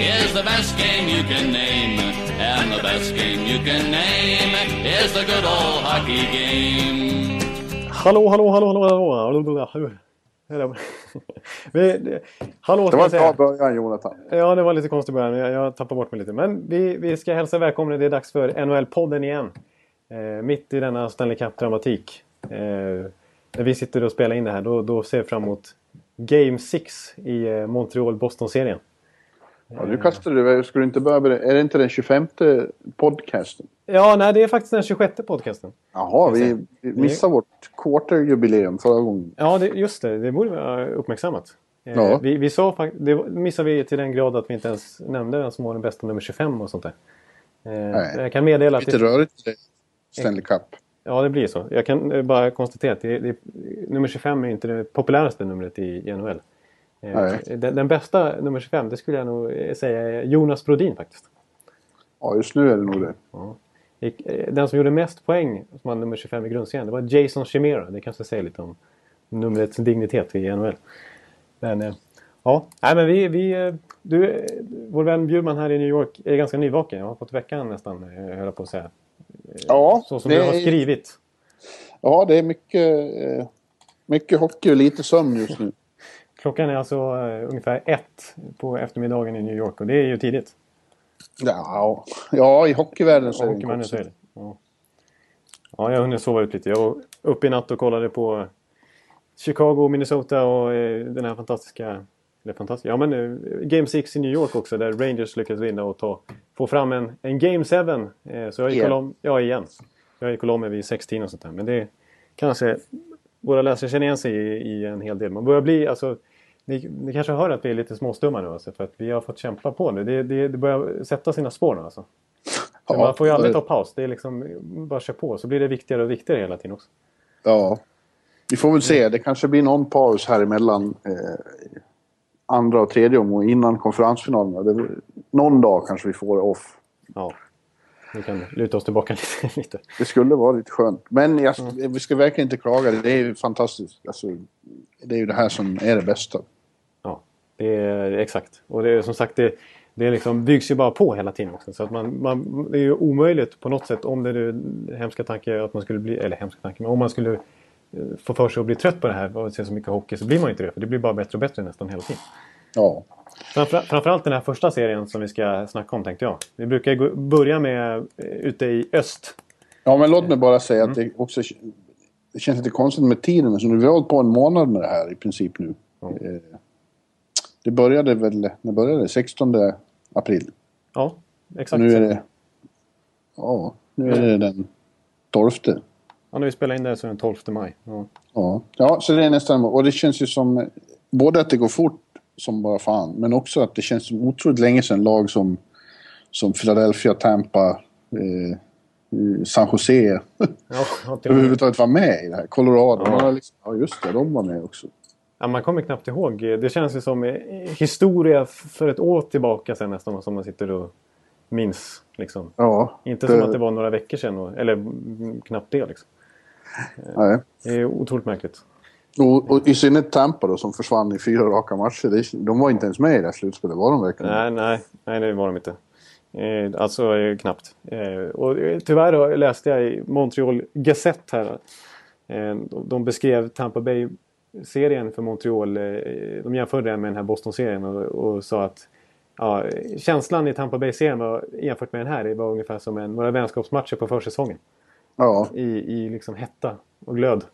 is the best game you can name. And the best game you can name is the good old hockey game. Hallå, hallå, hallå, hallå, hallå, hallå. Hallå. Vi, hallå Det var en bra början Jonathan. Ja, det var lite konstigt början. Jag, jag tappade bort mig lite. Men vi, vi ska hälsa välkomna. Det är dags för NHL-podden igen. Eh, mitt i denna Stanley Cup-dramatik. Eh, när vi sitter och spelar in det här, då, då ser vi fram emot Game 6 i eh, Montreal-Boston-serien. Ja, du iväg. Ska du inte börja med det? Är det inte den 25 podcasten? Ja, nej, det är faktiskt den 26 podcasten. Jaha, vi, vi missade vårt quarter-jubileum förra gången. Ja, det, just det. Det borde vara uppmärksammat. Eh, Ja. Vi, vi sa det missade vi till den grad att vi inte ens nämnde vem som var den bästa nummer 25 och sånt där. Eh, Nej. Jag kan meddela att Lite det, rörigt i det. Stanley Cup. ja, det blir så. Jag kan eh, bara konstatera att det, det, nummer 25 är inte det populäraste numret i, i NHL. Eh. Den, den bästa nummer 25, det skulle jag nog eh, säga är Jonas Brodin faktiskt. Ja, just nu är det nog det. Eh, Den som gjorde mest poäng som hade nummer 25 i grundserien, det var Jason Chimera. Det kanske säger lite om numrets dignitet i NHL. Men ja, nej men vi, vi du, vår vän Bjurman här i New York är ganska nyvaken. Jag har fått veckan nästan, höll jag på att säga. Ja, Så som det du har skrivit. ja, det är mycket, mycket hockey och lite sömn just nu. Klockan är alltså eh, ungefär ett på eftermiddagen i New York och det är ju tidigt. Ja, ja i hockeyvärlden så är det säger det. Ja. ja, jag hunnit sova ut lite. Jag var uppe i natt och kollade på Chicago, Minnesota och eh, den här fantastiska... Eller fantastiska? Ja men eh, Game 6 i New York också där Rangers lyckades vinna och ta, få fram en, en Game 7. Eh, så jag gick och la, Ja, igen. Jag gick och la mig vid 16 och sånt där. Men det kanske... Våra läsare känner igen sig i, i en hel del. Man börjar bli... Alltså, ni, ni kanske hör att vi är lite småstumma nu alltså, för att vi har fått kämpa på nu. Det, det, det börjar sätta sina spår nu alltså. Men man får ju aldrig ta paus. Det är liksom bara kör på. Så blir det viktigare och viktigare hela tiden också. Ja. Vi får väl se. Det kanske blir någon paus här emellan eh, andra och tredje omgången innan konferensfinalerna. Någon dag kanske vi får off. Ja. Vi kan luta oss tillbaka lite. lite. Det skulle vara lite skönt. Men jag, vi ska verkligen inte klaga. Det är ju fantastiskt. Alltså, det är ju det här som är det bästa. Ja, det är exakt. Och det är som sagt det, det liksom byggs ju bara på hela tiden också. Så att man, man, det är ju omöjligt på något sätt om det nu hemska tanke att man skulle bli, eller hemska tanke, men om man skulle eh, få för sig att bli trött på det här och se så mycket hockey så blir man ju inte det. För det blir bara bättre och bättre nästan hela tiden. Ja. Framför, framförallt den här första serien som vi ska snacka om tänkte jag. Vi brukar gå- börja med eh, ute i öst. ja, men låt mig bara säga att det också det känns lite konstigt med tiden. Så nu, vi har hållit på en månad med det här i princip nu. Eh, Det började väl, när började det? 16 april. Ja, exakt. Nu är det... Ja, nu är det den 12. Ja, när vi spelar in det så är det den 12 maj. Ja. Ja. ja, så det är nästan... Och det känns ju som... Både att det går fort som bara fan, men också att det känns som otroligt länge sedan lag som, som Philadelphia, Tampa, eh, eh, San Jose Ja, överhuvudtaget var med i det här. Colorado. Ja. Man liksom, ja, just det. De var med också. Ja, man kommer knappt ihåg. Det känns ju som eh, historia för ett år tillbaka sen nästan som man sitter och minns. Liksom. Ja. Inte som att det var några veckor sedan. och- Eller mm, knappt det. Liksom. Nej. Det är otroligt märkligt. Och, och i synnerhet Tampa då, som försvann i fyra raka matcher. De var inte ens med i det här slutspelet, var de verkligen? Nej, nej, nej det var de inte. Eh, alltså eh, knappt. Eh, och tyvärr då, läste jag i Montreal Gazette här. De, beskrev Tampa Bay-serien för Montreal. De jämförde den med den här Boston-serien och, och sa att ja, känslan i Tampa Bay-serien var, jämfört med den här var ungefär som en, några vänskapsmatcher på försäsongen. Ja. I, i liksom hetta och glöd.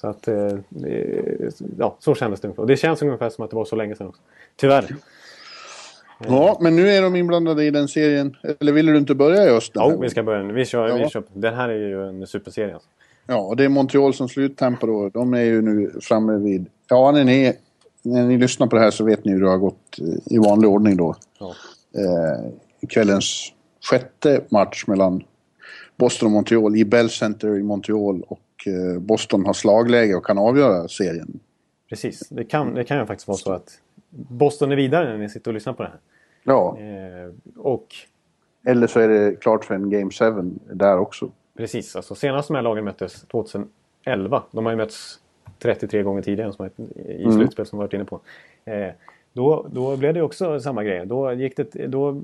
Så att, eh, ja, så kändes det. Och det känns ungefär som att det var så länge sedan också. Tyvärr. ja, men nu är de inblandade i den serien. Eller ville du inte börja i öst? Jo, vi ska börja nu. Vi kör, Ja. vi kör. Den här är ju en superserie. Alltså. Ja, och det är Montreal som sluttempo då. De är ju nu framme vid... Ja, den är när ni lyssnar på det här så vet ni hur det har gått eh, i vanlig ordning då. Ja. Eh, kvällens sjätte match mellan Boston och Montreal i Bell Center i Montreal och eh, Boston har slagläge och kan avgöra serien. Precis, det kan, det kan ju faktiskt vara så att Boston är vidare när ni sitter och lyssnar på det här. Ja, Eh, och eller så är det klart för en Game 7 där också. precis, alltså senast de här lagen möttes 2011. De har ju mötts 33 gånger tidigare som i Mm. slutspel som vi varit inne på. Eh, då, då blev det också samma grej. Då, gick det, då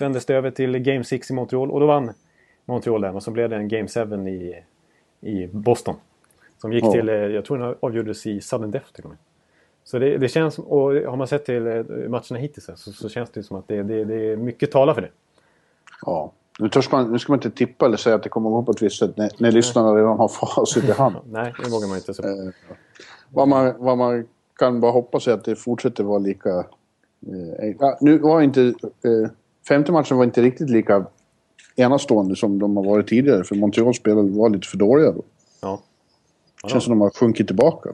vändes det över till Game 6 i Montreal och då vann Montreal den och så blev det en Game 7 i, i Boston. Som gick Ja. till, eh, jag tror den avgjordes i sudden death till och med. Så det, det känns, och har man sett till eh, matcherna hittills så, så känns det som att det, det, det är mycket talar för det. Ja. Nu, törs man, nu ska man inte tippa eller säga att det kommer att gå på ett visst sätt när, när lyssnarna redan har facit i hand. Nej, det vågar man inte säga. Eh, vad, man, vad man kan bara hoppas är att det fortsätter vara lika... Eh, nu var inte... Eh, femte matchen var inte riktigt lika enastående som de har varit tidigare. För Montreals spelare var lite för dåliga då. Ja. Det känns som de har sjunkit tillbaka.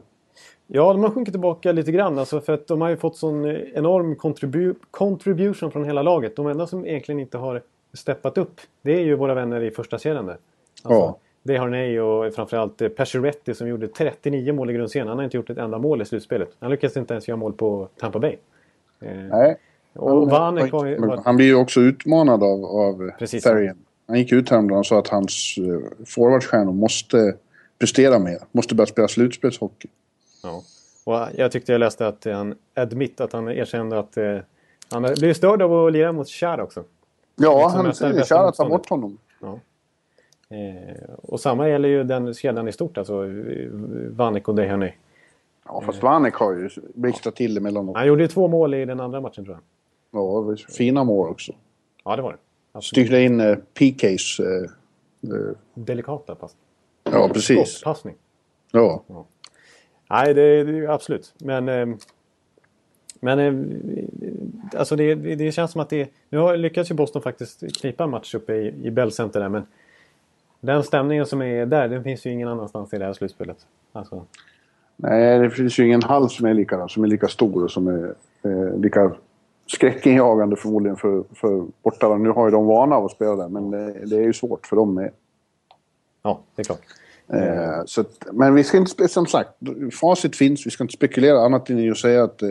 Ja, de har sjunkit tillbaka lite grann. Alltså för att de har ju fått sån enorm contribu contribution från hela laget. De enda som egentligen inte har steppat upp, det är ju våra vänner i första kedjan där. Alltså, Ja. Det har ni och framförallt eh, Pacioretty som gjorde 39 mål i grundserien. Han har inte gjort ett enda mål i slutspelet. Han lyckades inte ens göra mål på Tampa Bay. Eh, Nej. Och Vanek var, Men var, han blir ju också utmanad av, av Precis. Han gick ut häromdagen och sa att hans uh, forwardstjärnor måste prestera mer. Måste börja spela slutspelshockey. Ja. Och jag tyckte jag läste att han admit att han erkände att eh, han blev störd av att lira mot Char också. Ja, Liksom han säger att ta motståndet. bort honom. Ja. Eh, och samma gäller ju den kedjan i stort, alltså eh, Vanek och Dejanay. Ja, fast Vanek har ju blixtrat till emellanåt. Han gjorde ju två mål i den andra matchen tror jag. Ja, det var fina mål också. Ja, det var det. Absolut. Styrde in uh, PKs. eh, eh, Delikata pass. ja, precis. Skottpassning. Ja. Nej, det, det absolut. Men... Eh, men eh, alltså det, det, känns som att det... Nu har lyckats ju Boston faktiskt knipa en match uppe i, i Bell Center där, men... Den stämningen som är där, den finns ju ingen annanstans i det här slutspelet. Alltså, Nej, det finns ju ingen hall som är likadan, som är lika stor och som är eh, lika skräckinjagande förmodligen för, för bortala. Nu har ju de vana av att spela där, men det, det är ju svårt för dem med. ja, det är klart. Eh, så att, men vi ska inte, som sagt, facit finns. Vi ska inte spekulera annat än att säga att eh,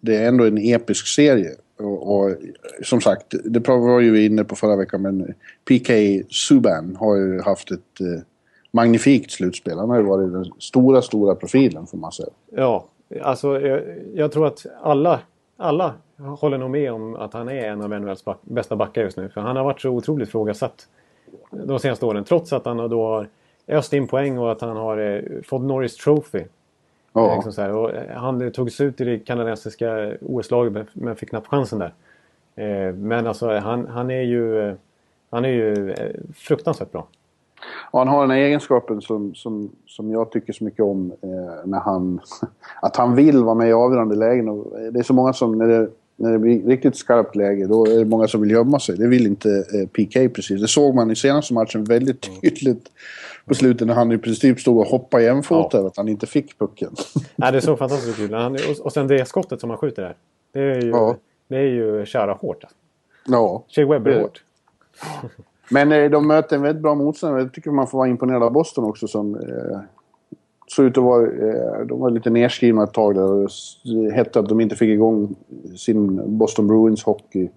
det är ändå en episk serie. Och, och som sagt, det var ju vi inne på förra veckan, men PK Subban har ju haft ett eh, magnifikt slutspel. Han har ju varit den stora, stora profilen får man säga. Ja, alltså jag, jag tror att alla, alla håller nog med om att han är en av NHLs back, bästa backar just nu. För han har varit så otroligt frågasatt de senaste åren. Trots att han då har öst in poäng och att han har eh, fått Norris Trophy. Ja, Liksom så här. Och eh, han tog sig ut i det kanadensiska OS-laget men- fick knappt chansen där. Eh, men alltså han, han är ju, eh, han är ju eh, fruktansvärt bra. och han har den här egenskapen som, som, som jag tycker så mycket om. Eh, när han, att han vill vara med i avgörande lägen. Och det är så många som, när det, när det blir riktigt skarpt läge, då är det många som vill gömma sig. Det vill inte eh, PK precis. Det såg man i senaste matchen väldigt tydligt på slutet när han i princip stod och hoppade jämfota över att han inte fick pucken. Nej, det såg fantastiskt ut. Han, och, och sen det skottet som han skjuter där. Det är ju, Ja. det är ju kära hårt. Alltså. ja. Shea Webber hårt. Men eh, de möter en väldigt bra motståndare. Jag tycker man får vara imponerad av Boston också som eh, såg ut att vara... Eh, de var lite nedskrivna ett tag där. s- hette att de inte fick igång sin Boston Bruins hockey.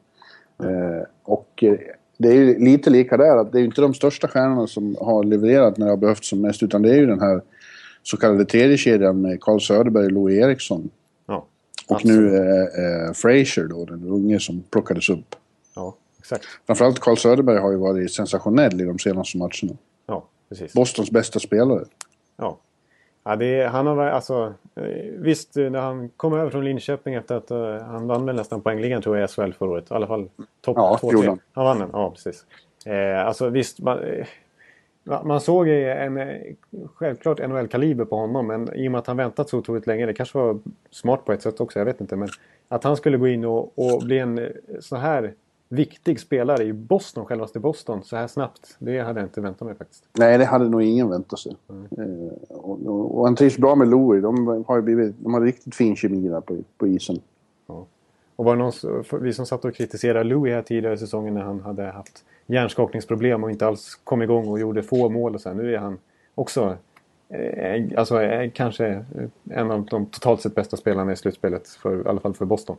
Eh, och eh, det är ju lite lika där. att Det är ju inte de största stjärnorna som har levererat när det har behövts som mest. Utan det är ju den här så kallade tredje kedjan med Carl Söderberg och Louis Eriksson. Ja, Och Absolut. nu eh, Frazier då, den unge som plockades upp. ja exakt. Framförallt Carl Söderberg har ju varit sensationell i de senaste matcherna. Ja, precis. Bostons bästa spelare. Ja. Ja, det är, han har alltså, eh, visst, eh, när han kom över från Linköping efter att uh, han vann väl nästan poängligan tror jag i SHL förra året. I alla fall topp Ja, två, gjorde tre. han. Han vann den, ja precis. Eh, alltså visst, man, ma- man såg en självklart NHL-kaliber på honom. Men i och med att han väntat så otroligt länge, det kanske var smart på ett sätt också, jag vet inte. Men att han skulle gå in och, och bli en så här viktig spelare i Boston, självaste Boston, så här snabbt. Det hade jag inte väntat mig faktiskt. Nej, det hade nog ingen väntat sig. Mm. och, och, och, han trivs bra med Louis. De har, blivit, de har riktigt fin kemi där på, på isen. Ja. Och var någon, vi som satt och kritiserade Louis här tidigare i säsongen när han hade haft hjärnskakningsproblem och inte alls kom igång och gjorde få mål och så här. Nu är han också eh, alltså, eh, kanske en av de totalt sett bästa spelarna i slutspelet, för, i alla fall för Boston.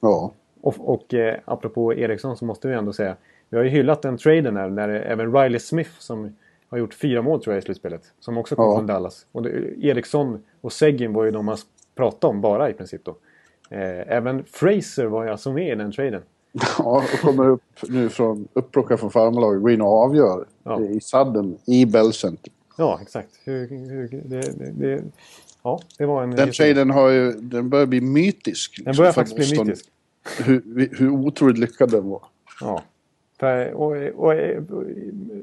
Ja. Och, och eh, apropå Eriksson så måste vi ändå säga, vi har ju hyllat den traden här när även Riley Smith som har gjort fyra mål tror jag i slutspelet, som också kom ja. från Dallas. Och det, Eriksson och Seggin var ju de man pratade om bara i princip då. Eh, även Fraser var ju alltså med i den traden. Ja, och kommer upp nu från upplockad från farmarlaget, går in och avgör ja. i sadden i Bell Center. Ja, exakt. Hur, hur, det, det, det, ja, det var en... Den traden har ju, den börjar bli mytisk. Den börjar faktiskt bli mytisk hur, hur otroligt lyckad den var. Ja. Och, och, och,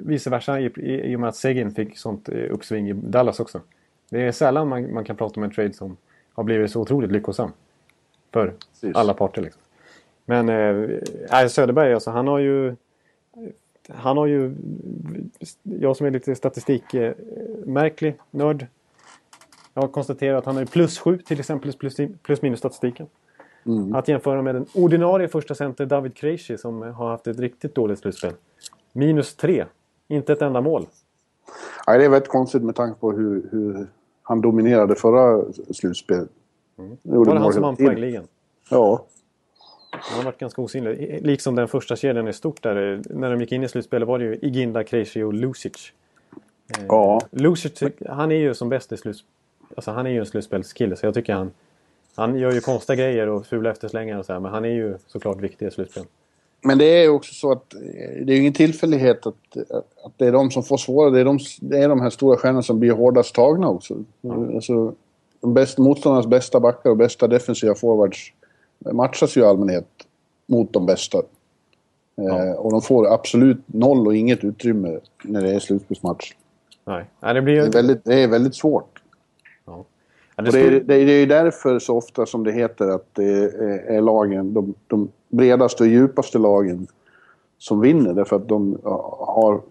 vice versa i, i, i och med att Segin fick sånt eh, uppsving i Dallas också. Det är sällan man, man kan prata om en trade som har blivit så otroligt lyckosam. För Precis. alla parter liksom. Men eh, Söderberg alltså, han har ju... Han har ju... Jag som är lite statistikmärklig, eh, nörd. Jag har konstaterat att han har plus sju till exempel plus, plus minus statistiken. Mm. Att jämföra med den ordinarie första center David Krejci som har haft ett riktigt dåligt slutspel. Minus tre. Inte ett enda mål. Nej, det är väldigt konstigt med tanke på hur, hur han dominerade förra slutspelet. Mm. Var det han som vann poängligan? Ja. Han har varit ganska osynlig. Liksom den första kedjan i stort där. När de gick in i slutspelet var det ju Iginda, Krejci och Lucic. Eh, ja. Lucic, han är ju som bäst i slutspel. Alltså han är ju en slutspelskille så jag tycker han han gör ju konstiga grejer och fula efterslängar och så här, men han är ju såklart viktig i slutspel. Men det är ju också så att eh, det är ju ingen tillfällighet att, att det är de som får svåra. Det är de, det är de här stora stjärnorna som blir hårdast tagna också. Mm. Alltså, de bästa, motståndarnas bästa backar och bästa defensiva forwards matchas ju i allmänhet mot de bästa. Ja. Eh, och de får absolut noll och inget utrymme när det är slutspelsmatch. Nej. Nej, det, blir det, är väldigt, det är väldigt svårt. Det, det, är, det är därför så ofta som det heter att det är lagen, de, de bredaste och djupaste lagen som vinner. Därför att de har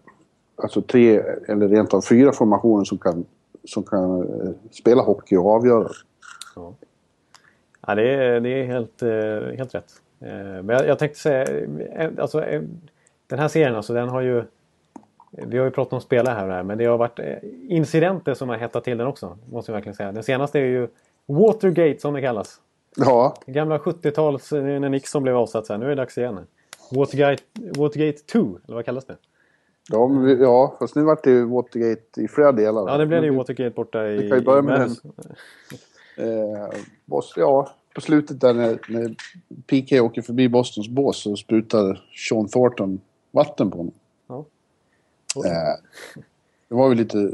alltså tre eller rent av fyra formationer som kan, som kan eh, spela hockey och avgöra. Ja, ja det, är, det är helt, eh, helt rätt. Eh, men jag, jag tänkte säga, alltså, den här serien alltså, den har ju vi har ju pratat om spelare här och här, men det har varit eh, incidenter som har hettat till den också. Måste jag verkligen säga. Den senaste är ju Watergate som det kallas. Ja. Gamla 70-tals eh, när Nixon blev avsatt. Så här. Nu är det dags igen. Watergate, Watergate 2, eller vad kallas det? Ja, vi, ja, fast nu vart det ju Watergate i flera delar. Ja, det blev det ju Watergate borta i... Vi kan ju börja med den. Eh, Boston, ja, på slutet där när, när PK åker förbi Bostons bås så sprutar Sean Thornton vatten på honom. Eh, det var väl lite,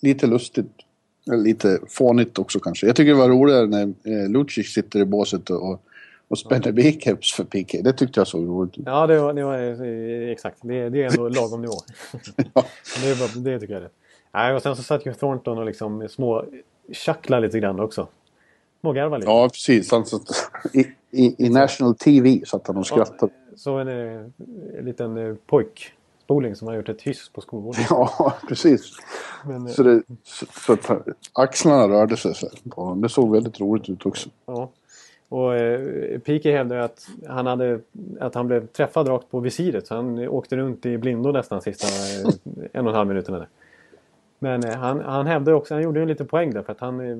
lite lustigt. Lite fånigt också kanske. Jag tycker det var roligare när eh, Lucic sitter i båset och, och spänner biceps för PK. Det tyckte jag såg roligt ut. Ja, det var, det var eh, exakt. Det, det är ändå lagom nivå. ja. det, var, det tycker jag rätt. Nej, och sen så satt ju Thornton och liksom små tjacklade lite grann också. Smågarvade lite. Ja, precis. Han satt, i, i, I National TV satt han och skrattade. Ja, så en, en liten pojk Spoling som har gjort ett hyss på skolgården. Ja, precis. Men, så, det, så, så att axlarna rörde sig så här. Det såg väldigt roligt ut också. Ja. Och eh, Pike hävdade att han, hade, att han blev träffad rakt på visiret. Så han åkte runt i blindo nästan sista eh, en och en halv minuterna. Men eh, han, han hävdade också, han gjorde en liten poäng där för att han, eh,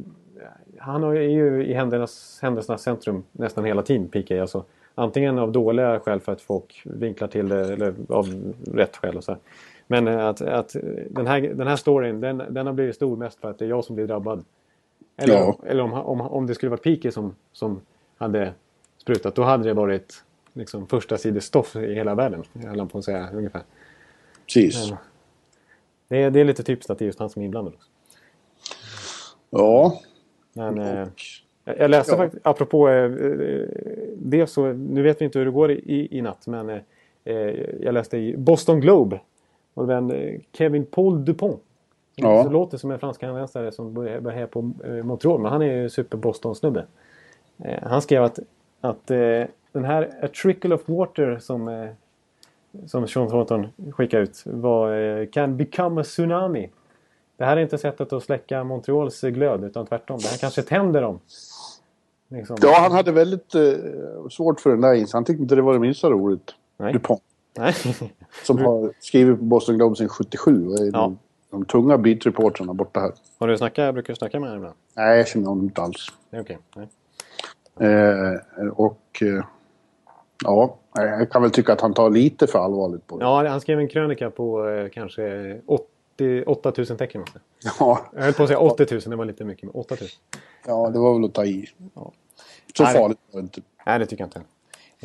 han är ju i händelsernas, händelsernas centrum nästan hela tiden, Pike. Alltså, Antingen av dåliga skäl för att folk vinklar till det eller av rätt skäl. Och så. Men eh, att, att den, här, den här storyn den, den har blivit stor mest för att det är jag som blir drabbad. Eller, ja. eller om, om, om det skulle vara Pike som, som hade sprutat då hade det varit liksom, första sidestoff i hela världen. Jag på att säga ungefär. Precis. Men, det, är, det är lite typiskt att det är just han som är inblandad. Också. Ja. Men, eh, jag läste ja. faktiskt, apropå eh, eh, det så, nu vet vi inte hur det går i, i natt men eh, jag läste i Boston Globe. Och var Kevin Paul Dupont. Ja. Det låter som en fransk-kanadensare som börjar här på Montreal men han är ju super Boston-snubbe. Han skrev att, att den här A Trickle of Water som, som Sean Thornton skickade ut var Can become a tsunami. Det här är inte sättet att släcka Montreals glöd utan tvärtom. Det här kanske tänder dem. Liksom. Ja, han hade väldigt eh, svårt för den där insen. Han tyckte inte det var det minsta roligt. Nej. DuPont. Nej. Som har skrivit på Boston Globe sedan 77 och är Ja. de, de tunga beatreportrarna borta här. Har du snackat, brukar du snacka med honom ibland? Nej, jag känner honom inte alls. Okej. Nej. Eh, och eh, ja, jag kan väl tycka att han tar lite för allvarligt på det. Ja, han skrev en krönika på eh, kanske 80, 8000 tecken. Ja, Jag höll på att säga 80 000, det var lite mycket. Men 8 000. ja, det var väl att ta i. Ja. Så Nej, farligt var det inte. Nej, det tycker jag inte.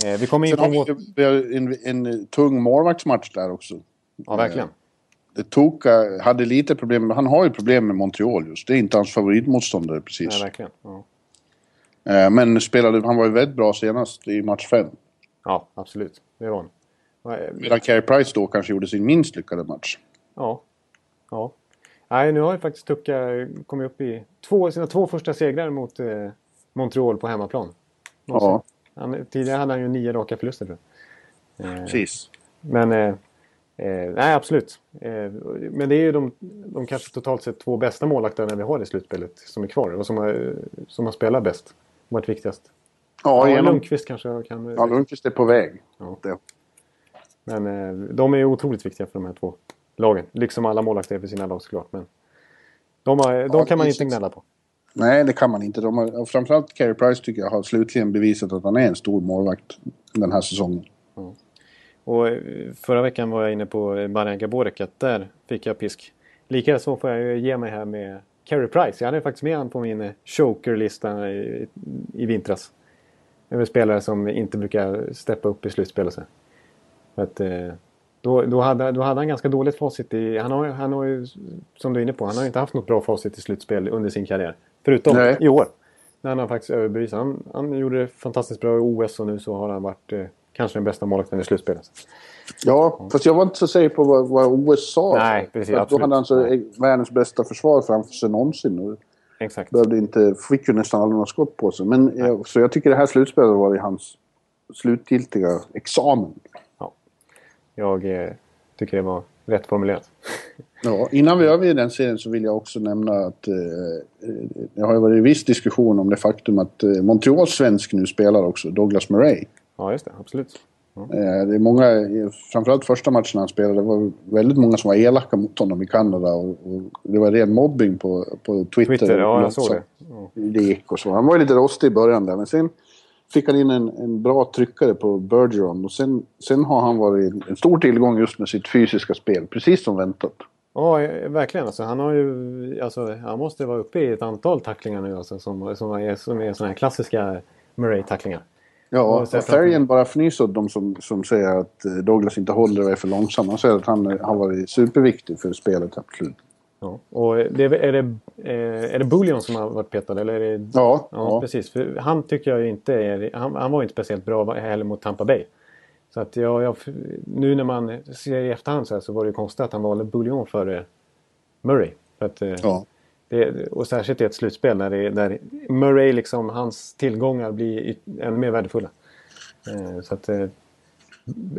Eh, vi kommer in Sen på... vi, har en, en tung målvaktsmatch där också. Ja, verkligen. Det Toka hade lite problem, han har ju problem med Montreal just. Det är inte hans favoritmotståndare precis. Nej, verkligen. Ja. Eh, Men spelade, han var ju väldigt bra senast i match 5. ja, absolut. Det var han. Eh, Medan Carey Price då kanske gjorde sin minst lyckade match. Ja. ja. Nej, nu har ju faktiskt Tucka kommit upp i två, sina två första segrar mot eh, Montreal på hemmaplan. Ja, Han, tidigare hade han ju nio raka förluster tror jag. Eh, precis. Men eh, eh, nej, absolut. Eh, men det är ju de, de kanske totalt sett två bästa målvakterna vi har i slutspelet som är kvar och som har, som har spelat bäst. Varit viktigast. Ja, Ja, Lundqvist kanske kan... ja, Lundqvist är på väg. Ja. Det. Men eh, de är ju otroligt viktiga för de här två lagen. Liksom alla målvakter är för sina lag såklart. Men de, har, de Ja, kan man inte gnälla på. Nej, det kan man inte. De har, och framförallt Carey Price tycker jag har slutligen bevisat att han är en stor målvakt den här säsongen. Mm. Och eh, förra veckan var jag inne på Marian Gaborek, att där fick jag pisk. Likaså får jag ju ge mig här med Carey Price. Jag hade faktiskt med honom på min eh, chokerlista i, i vintras. Över spelare som inte brukar steppa upp i slutspel och så. För att, då, då, hade, då hade han ganska dåligt facit i... Han har, han har ju, som du är inne på, han har inte haft något bra facit i slutspel under sin karriär. Förutom Nej. i år. När han faktiskt överbevisat. Han, han gjorde det fantastiskt bra i OS och nu så har han varit eh, kanske den bästa målvakten i slutspelet. Ja, fast jag var inte så säker på vad, vad OS sa. Nej, precis, Då hade han så världens bästa försvar framför sig någonsin. Och Exakt. behövde inte, fick ju nästan aldrig något skott på sig. Men jag, så jag tycker det här slutspelet var i hans slutgiltiga examen. Jag eh, tycker det var rätt formulerat. Ja, innan vi överger den serien så vill jag också nämna att eh, eh, det har ju varit viss diskussion om det faktum att eh, Montreals svensk nu spelar också, Douglas Murray. Ja, just det. Absolut. Eh, det är många, framförallt första matchen han spelade, det var väldigt många som var elaka mot honom i Kanada. Och, och det var ren mobbing på, på Twitter. Twitter, ja, jag Så såg det. Ja. Det gick och så. Han var ju lite rostig i början där, men sen fick han in en, en bra tryckare på Bergeron. Och sen, sen har han varit en stor tillgång just med sitt fysiska spel, precis som väntat. Ja, verkligen. Alltså, han, har ju, alltså, han måste vara uppe i ett antal tacklingar nu alltså, som, som är, som är såna här klassiska Murray-tacklingar. Ja, Och Färgen bara fnyser åt de som, som säger att eh, Douglas inte håller och är för långsam. Han säger att han eh, har varit superviktig för spelet, absolut. Ja. Och det, är, det, eh, är det Bullion som har varit petad? Eller är det, Ja, ja, ja. precis. För han tycker jag inte är... Han, han var inte speciellt bra heller mot Tampa Bay. Så att jag, jag, nu när man ser i efterhand så, här, så var det konstigt att han valde Bullion före Murray. För att, eh, ja. Det, och särskilt i ett slutspel där, det, där Murray, liksom, hans tillgångar blir ännu mer värdefulla. Eh, så att,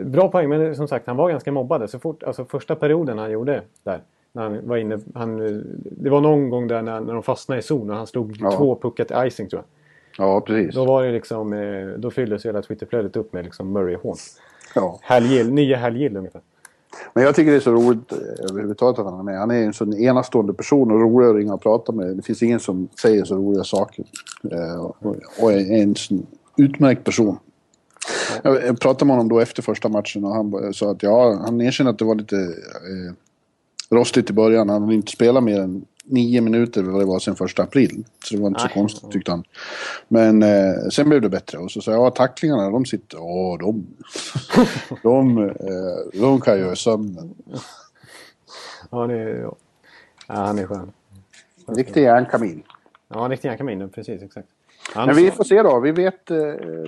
bra poäng, men som sagt han var ganska mobbad. Så fort, alltså första perioden han gjorde där. När han var inne, han, det var någon gång där när, när de fastnade i zon och han slog Ja. två puckar till icing tror jag. ja, precis. Då var det liksom, eh, då fylldes hela Twitterflödet upp med liksom Murray-hån. Ja. Nya Hal Gill ungefär. Men jag tycker det är så roligt eh, överhuvudtaget att han är med. Han är en sån enastående person och rolig att ringa och prata med. Det finns ingen som säger så roliga saker. Eh, och, är en sån utmärkt person. Jag pratade med honom då efter första matchen och han sa att ja, han erkänner att det var lite rostigt i början. Han hade inte spelat mer än nio minuter vad det var sen första april. Så det var inte så konstigt tyckte han. Men eh, sen blev det bättre. Och så sa jag, ja tacklingarna de sitter, åh de, de, eh, de kan göra sönder. Ja, det, är- ja. ja, han är skön. Riktig järnkamin. Ja, en riktig järnkamin. Precis, exakt. Han Men vi får se då. Vi vet, eh,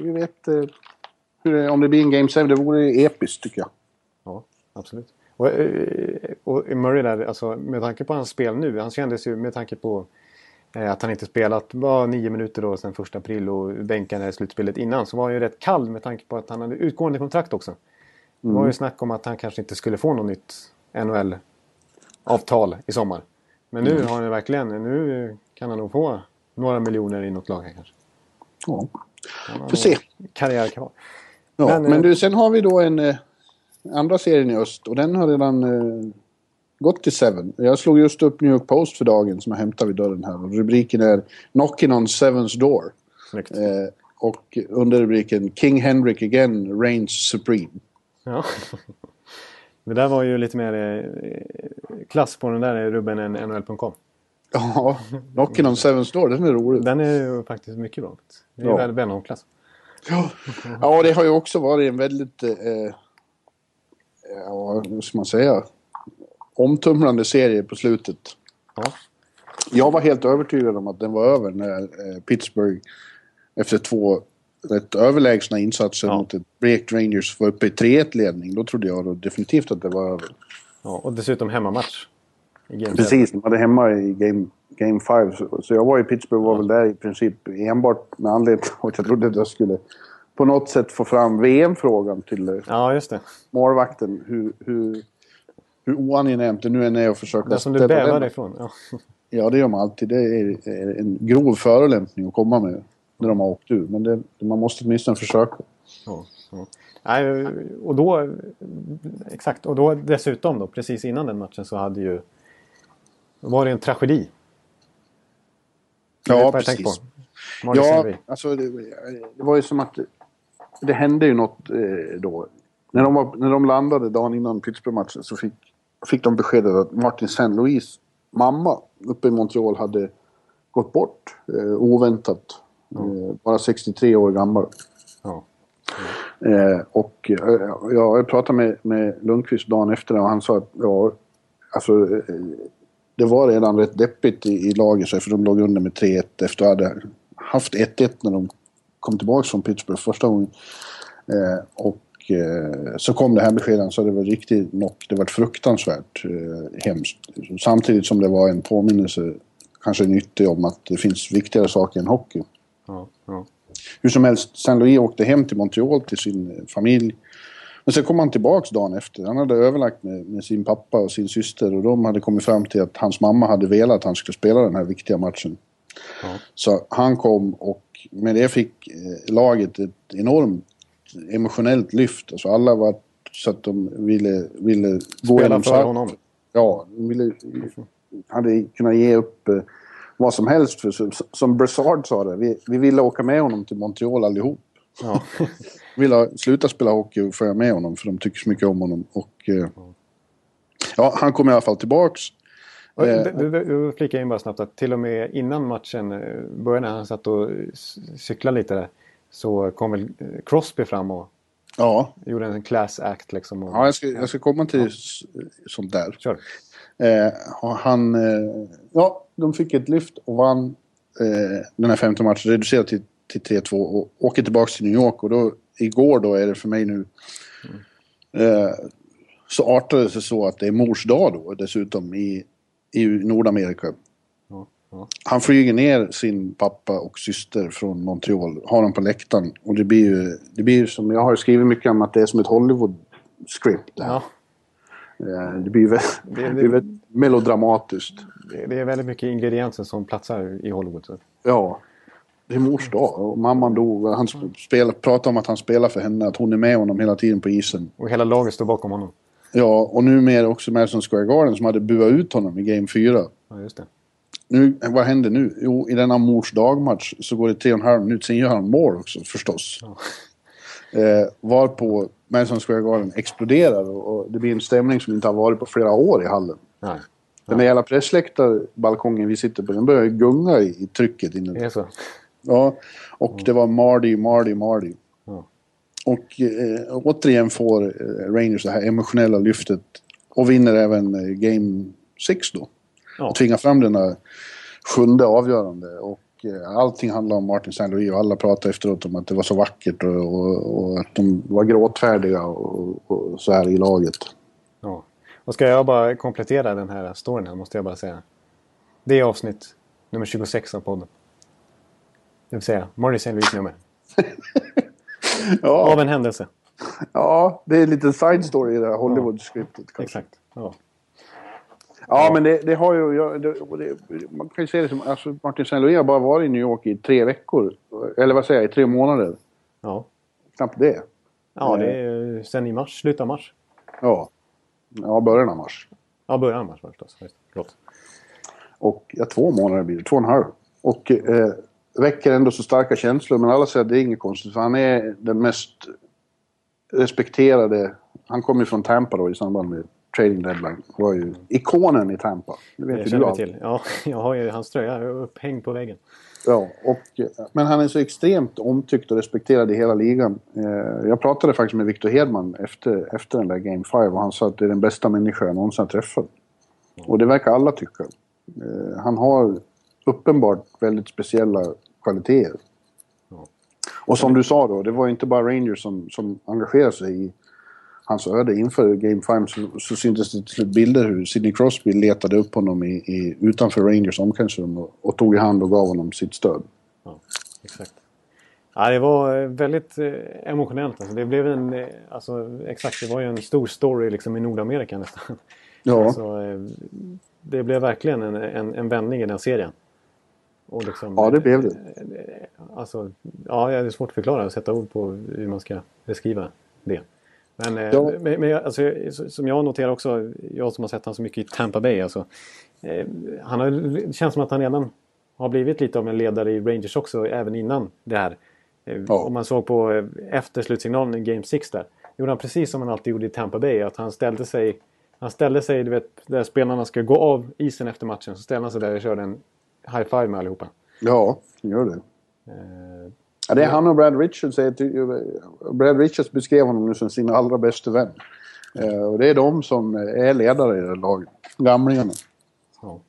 vi vet eh, hur det, om det blir en Game 7. Det vore episkt tycker jag. Ja, absolut. Och, eh, och Murray där, alltså, med tanke på hans spel nu. Han kändes ju med tanke på Eh, att han inte spelat var nio minuter då sedan första april och bänkade slutspelet innan. Så var han ju rätt kall med tanke på att han hade utgående kontrakt också. Det var ju snack om att han kanske inte skulle få något nytt NHL-avtal i sommar. Men nu har han verkligen, nu kan han nog få några miljoner i något lag här kanske. Ja. Får se. Karriär kvar. Ja, Men, men, eh, du, sen har vi då en andra serien i öst och den har redan eh, gått till Seven. Jag slog just upp New York Post för dagen som jag hämtar vid dörren här. Och rubriken är Knocking on Sevens door. Eh, och under rubriken King Henrik again reigns supreme. Ja. Det där var ju lite mer eh, klass på den där rubben än NHL.com. Ja, Knocking on Sevens door, den är rolig. Den är ju faktiskt mycket bra. Det är Ja. väl Venom-klass. Ja. ja, det har ju också varit en väldigt... Eh, ja, vad ska man säga? Omtumlande serie på slutet. Ja. Jag var helt övertygad om att den var över när eh, Pittsburgh efter två rätt överlägsna insatser Ja. mot ett Break Rangers var uppe i 3-1-ledning. Då trodde jag då definitivt att det var över. Ja, och dessutom hemmamatch. Precis, de hade hemma i Game, game 5. Så, så jag var i Pittsburgh var väl där i princip enbart med anledning av att jag trodde att jag skulle på något sätt få fram VM-frågan till Ja, just det. målvakten. Hur, hur, hur oangenämt det nu än är att försöka Den som du bävar den. ifrån. Ja. Ja, det gör man alltid. Det är, en grov förolämpning att komma med när de har åkt ur. Men det, man måste åtminstone försöka. Ja, ja. Nej, och då... Exakt. Och då dessutom då, precis innan den matchen så hade ju... Var det en tragedi. Ja, precis. Ja, alltså det, det var ju som att det, hände ju något eh, då. När de, var, när de landade dagen innan Pittsburgh-matchen så fick, fick de beskedet att Martin St. Louis mamma uppe i Montreal hade gått bort eh, oväntat. Eh, bara 63 år gammal. Ja. Eh, och eh, ja, jag pratade med, med Lundqvist dagen efter och han sa att ja, alltså, eh, det var redan rätt deppigt i, i laget för de låg under med 3-1 efter att hade haft 1-1 när de kom tillbaka från Pittsburgh första gången. Eh, och eh, så kom det här beskedet så det var riktigt knock. Det var fruktansvärt eh, hemskt. Samtidigt som det var en påminnelse, kanske nyttig, om att det finns viktigare saker än hockey. Ja, ja. Hur som helst, Saint Louis åkte hem till Montreal till sin eh, familj. Men sen kom han tillbaks dagen efter. Han hade överlagt med, med sin pappa och sin syster och de hade kommit fram till att hans mamma hade velat att han skulle spela den här viktiga matchen. Ja. Så han kom och med det fick eh, laget ett enormt emotionellt lyft. Alltså alla var så att de ville, ville gå Spela för honom. Ja, de ville, hade kunnat ge upp eh, vad som helst. För, som- som Brassard sa det, vi, vi ville åka med honom till Montreal allihop. Ja. ville sluta spela hockey och följa med honom för de tycker så mycket om honom. Och, eh, ja, han kom i alla fall tillbaks. Eh, Du flikar in bara snabbt att till och med innan matchen eh, började när han satt och cyklade lite där. Så kom väl eh, Crosby fram och Ja, gjorde en class act liksom. Och, ja jag, ska, jag ska komma till s- sånt där. Kör. Eh, han, eh, ja, de fick ett lyft och vann eh, den här femte matchen, reducerat till, till 3-2 och åker tillbaka till New York. Och då, igår då är det för mig nu, eh, så artade det sig så att det är mors dag då dessutom i, i Nordamerika. Ja, ja. Han flyger ner sin pappa och syster från Montreal, har dem på läktaren. Och det blir ju, det blir ju som, jag har skrivit mycket om att det är som ett Hollywood-script. det här. Ja, Eh, Det blir väldigt, Det- det det- blir väldigt melodramatiskt. det, det är väldigt mycket ingredienser som platsar i Hollywood. Så. Ja. Det är mors dag och mamman dog. Han spel, pratar om att han spelar för henne, att hon är med honom hela tiden på isen. Och hela laget står bakom honom. Ja, och numera också Madison Square Garden som hade buat ut honom i Game 4. Ja, just det. Nu, vad händer nu? Jo, i denna mors dagmatch så går det tre och en halv minut, sen gör han mål också förstås. Ja. Eh, varpå Madison Square Garden exploderar och, och det blir en stämning som inte har varit på flera år i hallen. Nej, Den där jävla pressläktarbalkongen vi sitter på, den börjar gunga i, i trycket inuti. det är så. Ja, och det var Marty, Marty, Marty. Och eh, återigen får eh, Rangers det här emotionella lyftet och vinner även eh, Game 6 då. Ja. Och tvingar fram denna sjunde avgörande. Och eh, allting handlar om Martin St. Louis och alla pratar efteråt om att det var så vackert och, och, och att de var gråtfärdiga och, och så här i laget. Ja. Och ska jag bara komplettera den här storyn här måste jag bara säga. Det är avsnitt nummer 26 av podden. Det vill säga Marty St. Louis nummer. Ja, Av en händelse. ja, det är en liten side story i det här Hollywood-skriptet. kanske. Exakt. Ja. Ja, men det, det har ju... Ja, det, det, man kan ju se det som... Alltså, Martin St. Louis har bara varit i New York i tre veckor. Eller vad säger jag? I tre månader. Ja. Knappt det. ja, det är ju sen i mars. Slutet av mars. Ja. Ja, början av mars. Ja, början av mars förstås. Förlåt. Och ja, två månader blir det. Två och en halv. Och eh, väcker ändå så starka känslor. Men alla säger att det är inget konstigt. För han är den mest respekterade... Han kom ju från Tampa då i samband med trading deadline. var ju ikonen i Tampa. Det vet Det ju du till. Ja, jag har ju hans tröja upphängd på väggen. Ja, och, men han är så extremt omtyckt och respekterad i hela ligan. Eh, jag pratade faktiskt med Victor Hedman efter, efter den där Game 5 och han sa att det är den bästa människa jag någonsin har träffat. Och det verkar alla tycka. Eh, han har uppenbart väldigt speciella kvaliteter. Och som du sa då, det var inte bara Rangers som, som engagerade sig i hans öde. Inför Game 5 så, så syntes det till slut bilder hur Sidney Crosby letade upp honom i, i, utanför Rangers omklädningsrum och, och tog i hand och gav honom sitt stöd. Ja, exakt. Ja, det var eh, väldigt eh, emotionellt. Alltså, det blev en... eh, Alltså, exakt, det var ju en stor story liksom, i Nordamerika nästan. Ja, Alltså, det blev verkligen en, en, en vändning i den serien. Och liksom, ja det blev det. Alltså, ja, det är svårt att förklara och sätta ord på hur man ska beskriva det. Men, eh, Ja. men, men alltså, som jag noterar också, jag som har sett honom så mycket i Tampa Bay. Alltså, eh, han har, det känns som att han redan har blivit lite av en ledare i Rangers också, även innan det här. Eh, Ja. Om man såg på eh, efter slutsignalen i Game 6 där. Gjorde han precis som han alltid gjorde i Tampa Bay. Att han ställde sig, han ställde sig du vet, där spelarna ska gå av isen efter matchen. Så ställde han sig där och körde en high five med allihopa. Ja, gör det. Eh, Ja, det är han och Brad Richards. till- Brad Richards beskrev honom nu som sin allra bästa vän. Eh, och det är de som är ledare i det laget. Gamlingarna. ja.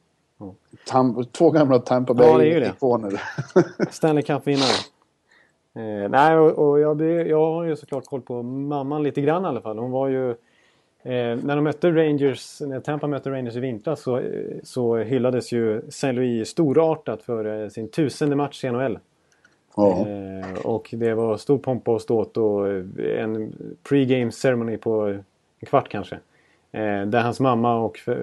Tam, två gamla Tampa Ja, är. Bay-ikoner. Stanley Cup-vinnare. Eh, nej, och, och jag, jag har ju såklart koll på mamman lite grann i alla fall. Hon var ju... Eh, när de mötte Rangers, när Tampa mötte Rangers i vintras så, så hyllades ju St. Louis storartat för sin tusende match i NHL. ja. Eh, och det var stor pompa och ståt och eh, en pre-game ceremony på en kvart kanske. Eh, där hans mamma och eh,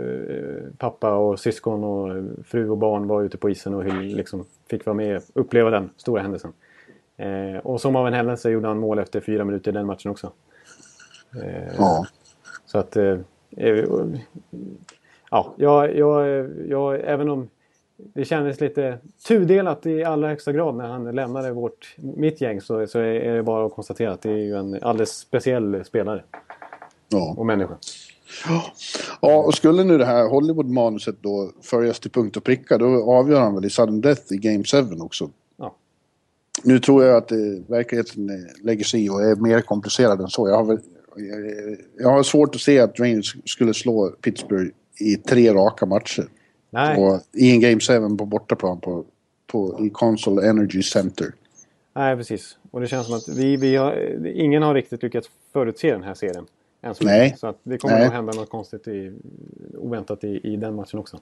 pappa och syskon och fru och barn var ute på isen och hyll- liksom fick vara med och uppleva den stora händelsen. Eh, och som av en händelse gjorde han mål efter fyra minuter i den matchen också. Ja. Så att... Eh, eh, ja, jag, jag, jag, även om det kändes lite tudelat i allra högsta grad när han lämnade vårt, mitt gäng så, så är det bara att konstatera att det är ju en alldeles speciell spelare ja. och människa. Ja, och skulle nu det här Hollywood-manuset då följas till punkt och pricka då avgör han väl i sudden death i Game 7 också. Ja. Nu tror jag att eh, verkligheten lägger sig i och är mer komplicerad än så. Jag har, väl, jag, har svårt att se att Rangers skulle slå Pittsburgh i tre raka matcher. Nej, Och I en Game 7 på bortaplan på, på, i Console Energy Center. nej, precis. Och det känns som att vi, vi har, ingen har riktigt lyckats förutse den här serien. Än så Nej. Så att det kommer Nej. nog hända något konstigt i, oväntat i, i den matchen också.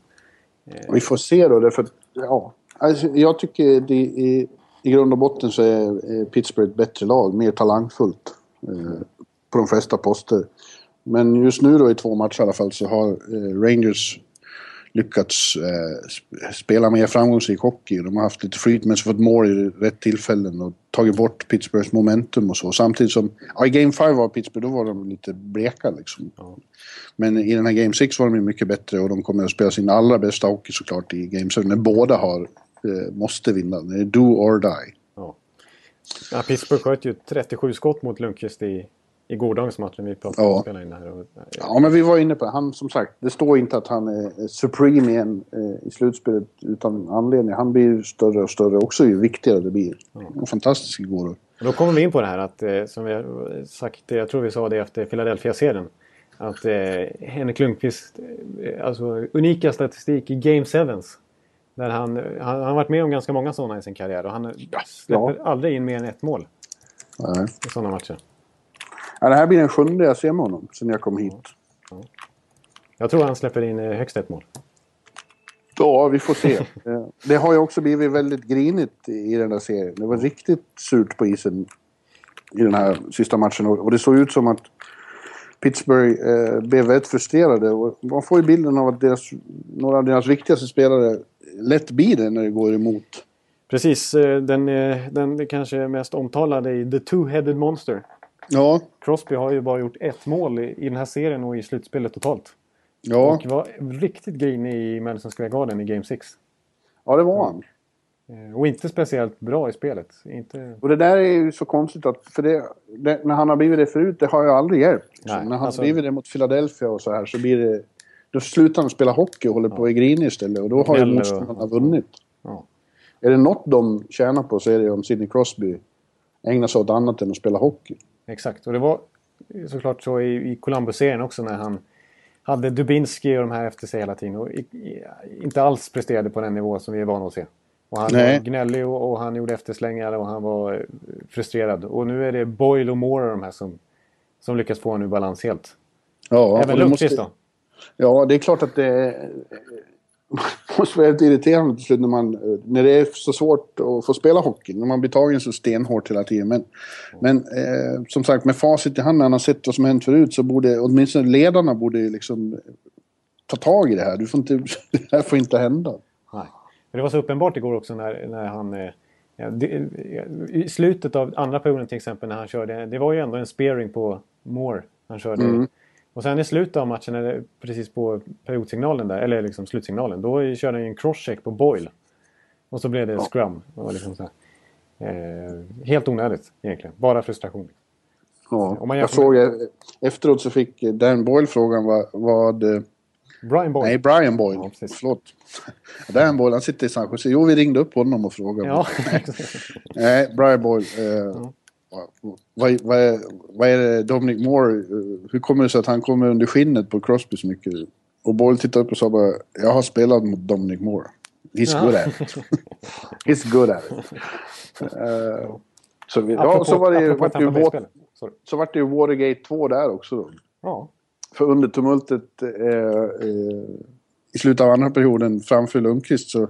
Vi får se då, därför att, ja. Alltså, jag tycker det i, i grund och botten så är Pittsburgh ett bättre lag, mer talangfullt eh, på de flesta poster. Men just nu då i två matcher i alla fall så har eh, Rangers lyckats eh, sp- spela mer framgångsrik hockey. De har haft lite flyt men så fått mål i rätt tillfällen och tagit bort Pittsburghs momentum och så. Samtidigt som, ja, i Game 5 var Pittsburgh, då var de lite bleka liksom. Ja. Men i den här Game 6 var de mycket bättre och de kommer att spela sin allra bästa hockey såklart i Game 7. När båda har, eh, måste vinna. Det är do or die. Ja. Ja, Pittsburgh sköt ju 37 skott mot Lundqvist i, i gårdagens match när vi pratade om Ja. att spela in här. Och, Ja, men vi var inne på det. Han, som sagt, det står inte att han är supreme igen eh, i slutspelet utan anledning. Han blir större och större också ju viktigare det blir. En fantastisk igår. Då kommer vi in på det här att, eh, som vi har sagt, jag tror vi sa det efter Philadelphia-serien. Att eh, Henrik Lundqvist, eh, alltså unika statistik i Game 7. Där han, han, har varit med om ganska många sådana i sin karriär och han släpper aldrig in mer än ett mål Nej. i sådana matcher. Ja, det här blir den sjunde jag ser med honom sen jag kom hit. Jag tror han släpper in eh, högst ett mål. Ja, vi får se. Eh, det har ju också blivit väldigt grinigt i den där serien. Det var riktigt surt på isen i den här sista matchen och det såg ut som att Pittsburgh eh, blev väldigt frustrerade. Och man får ju bilden av att deras, några av deras viktigaste spelare lätt blir det när det går emot. Precis, eh, den, den kanske mest omtalade i The Two-Headed Monster. Ja. Crosby har ju bara gjort ett mål i, i den här serien och i slutspelet totalt. Ja. Och var riktigt grinig i Madison Square Garden i Game 6. Ja, det var han. Eh, Och inte speciellt bra i spelet. Inte... Och det där är ju så konstigt att, för det, det, när han har blivit det förut, det har ju aldrig hjälpt. Liksom. Nej, när han alltså- blivit det mot Philadelphia och så här så blir det... Då slutar han spela hockey och håller på och är grinig istället och då har ju Gnäller och- motståndarna vunnit. Ja. Är det något de tjänar på så är det om Sidney Crosby ägnar sig åt annat än att spela hockey. Exakt, och det var såklart så i, i Columbus-serien också när han hade Dubinski och de här efter sig hela tiden och i, i, inte alls presterade på den nivå som vi är vana att se. Och han Nej. var gnällig och, och han gjorde efterslängar och han var eh, frustrerad. Och nu är det Boyle och Moore de här som, som lyckas få honom ur balans helt. Ja, Även Lundqvist måste- då? Ja, det är klart att det måste vara väldigt irriterande till slut när, man, när det är så svårt att få spela hockey. När man blir tagen så stenhårt hela tiden. Men, men eh, som sagt, med facit i hand när han har sett vad som hänt förut så borde åtminstone ledarna borde liksom ta tag i det här. Du får inte, det här får inte hända. Nej. Men det var så uppenbart igår också när, när han... eh, det, I slutet av andra perioden till exempel när han körde. Det var ju ändå en spearing på Moore. Han körde. Mm. Och sen i slutet av matchen, det, precis på periodsignalen där, eller liksom slutsignalen. Då körde han ju en crosscheck på Boyle. Och så blev det scrum. Och liksom så. Eh, helt onödigt egentligen. Bara frustration. Ja, jag jämför såg, eh, efteråt så fick Dan Boyle frågan vad... vad eh, Brian Boyle. nej, Brian Boyle. Ja, precis. Förlåt. Dan Boyle, han sitter i San Jose. Jo, vi ringde upp honom och frågade. Ja, Nej, Brian Boyle. Eh, vad, vad, vad, är, vad är det Dominic Moore, hur kommer det sig att han kommer under skinnet på Crosby så mycket? Och Boyle tittade upp och sa bara, jag har spelat mot Dominic Moore. He's Ja. good at it. He's good at it. Eh, så, vi, ja, apropå, så var det ju, vart det så vart det ju Watergate 2 där också då. Ja, För under tumultet eh, eh, i slutet av andra perioden framför Lundqvist så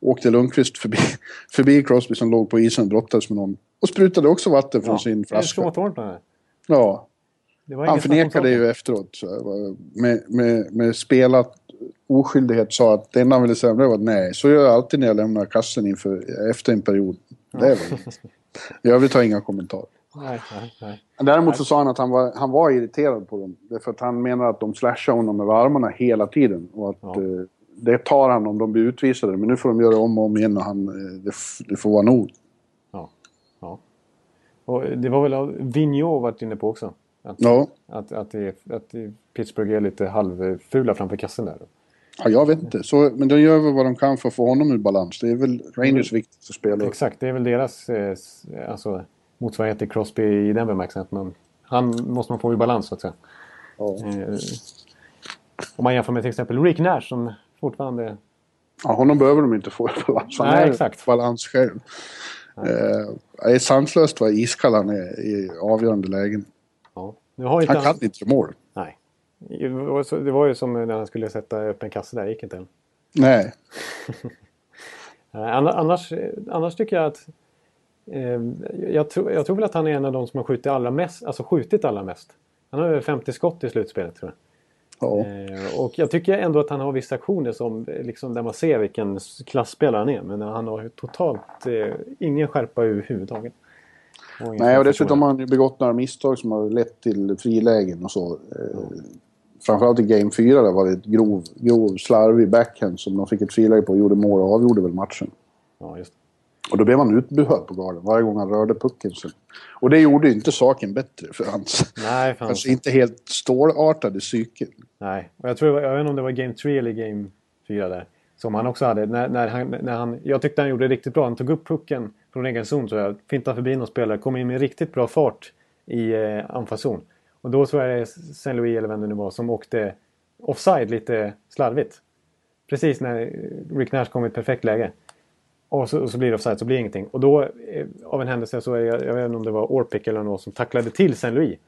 åkte Lundqvist förbi, förbi Crosby som låg på isen och brottades med någon. Och sprutade också vatten från sin Det är flaska. Thornton här. Ja, Det var han förnekade ju efteråt. Så var- med, med, med spelat oskyldighet sa att det enda han ville säga det var att nej, så gör jag alltid när jag lämnar kassen inför, efter en period. Det är väl. I övrigt har jag inga kommentarer. Nej, nej, nej. Däremot så sa han att han var, han var irriterad på dem. Därför att han menar att de slashar honom med armarna hela tiden. Och att Ja. eh, det tar han om de blir utvisade. Men nu får de göra om och om igen och han, eh, det, det får vara nog. Och det var väl Vigneault varit inne på också. Att, Ja, att, att, det, att Pittsburgh är lite halvfula framför kassen där. ja jag vet inte. Så, men de gör väl vad de kan för att få honom ur balans. Det är väl Rangers viktigaste spelare. Exakt, det är väl deras eh, alltså, motsvarighet till Crosby i den bemärkelsen. att man- Han måste man få i balans så att säga. Ja. Eh, om man jämför med till exempel Rick Nash som fortfarande... Ja, honom behöver de inte få i balans. Han Nej, är exakt. balans själv. Eh, det är sanslöst vad iskall han är i avgörande lägen. Ja, inte Han kan inte göra mål. Nej. Det var, ju som när han skulle sätta öppen kasse där, gick inte än. Nej. Eh, anna- Annars, eh, annars tycker jag att... Eh, jag, tror, jag tror väl att han är en av de som har skjutit allra mest. Alltså skjutit allra mest. Han har över 50 skott i slutspelet tror jag. Ja. Eh, och jag tycker ändå att han har vissa aktioner som, eh, liksom, där man ser vilken klassspelare han är. Men han har totalt eh, ingen skärpa överhuvudtaget. ingen Nej, och dessutom har han ju begått några misstag som har lett till frilägen och så. Eh, Framförallt i Game 4 där var det ett grov, grov slarvig backhand som de fick ett friläge på och gjorde mål och avgjorde väl matchen. Ja, just. Och då blev han utbuad på garden varje gång han rörde pucken. Så. Och det gjorde ju inte saken bättre för hans Nej, fan. kanske inte helt stålartade psyke. Nej, och jag, tror, jag vet inte om det var Game 3 eller Game 4 där. Som han också hade. När, när han, när han, jag tyckte han gjorde det riktigt bra. Han tog upp pucken från egen zon tror jag. Fintade förbi någon spelare. Kom in med riktigt bra fart i eh, anfallszon. Och då tror jag det är St. Louis eller vem det nu var som åkte offside lite slarvigt. Precis när Rick Nash kom i ett perfekt läge. Och så, och så blir det offside så blir det ingenting. Och då eh, av en händelse så är jag, jag vet inte om det var Orpik eller någon som tacklade till St. Louis.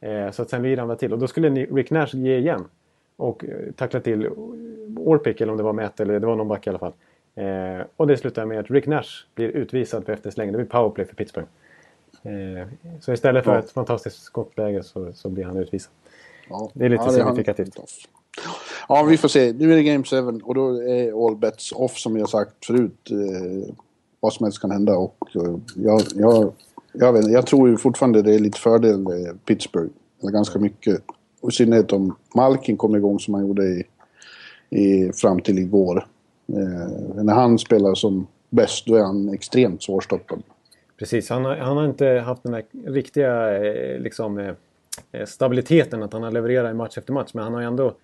Eh, så att St. Louis ramlade till. Och då skulle Rick Nash ge igen. och eh, tacklade till Orpik eller om det var Matt eller det var någon back i alla fall. Eh, och det slutar med att Rick Nash blir utvisad för eftersläng. Det blir powerplay för Pittsburgh. Eh, så istället för Ja. ett fantastiskt skottläge så, så blir han utvisad. Ja. Det är lite Ja, signifikativt. Ja, vi får se. Nu är det Game 7 och då är all bets off som jag sagt förut. Eh, vad som helst kan hända och eh, jag, jag, jag, vet, jag tror ju fortfarande det är lite fördel med Pittsburgh. Eller ganska mycket. Och i synnerhet om Malkin kommer igång som han gjorde i, i, fram till igår. Eh, när han spelar som bäst då är han extremt svårstoppad. Precis, han har, han har inte haft den där riktiga eh, liksom, eh, eh stabiliteten att han har levererat i match efter match. Men han har ju ändå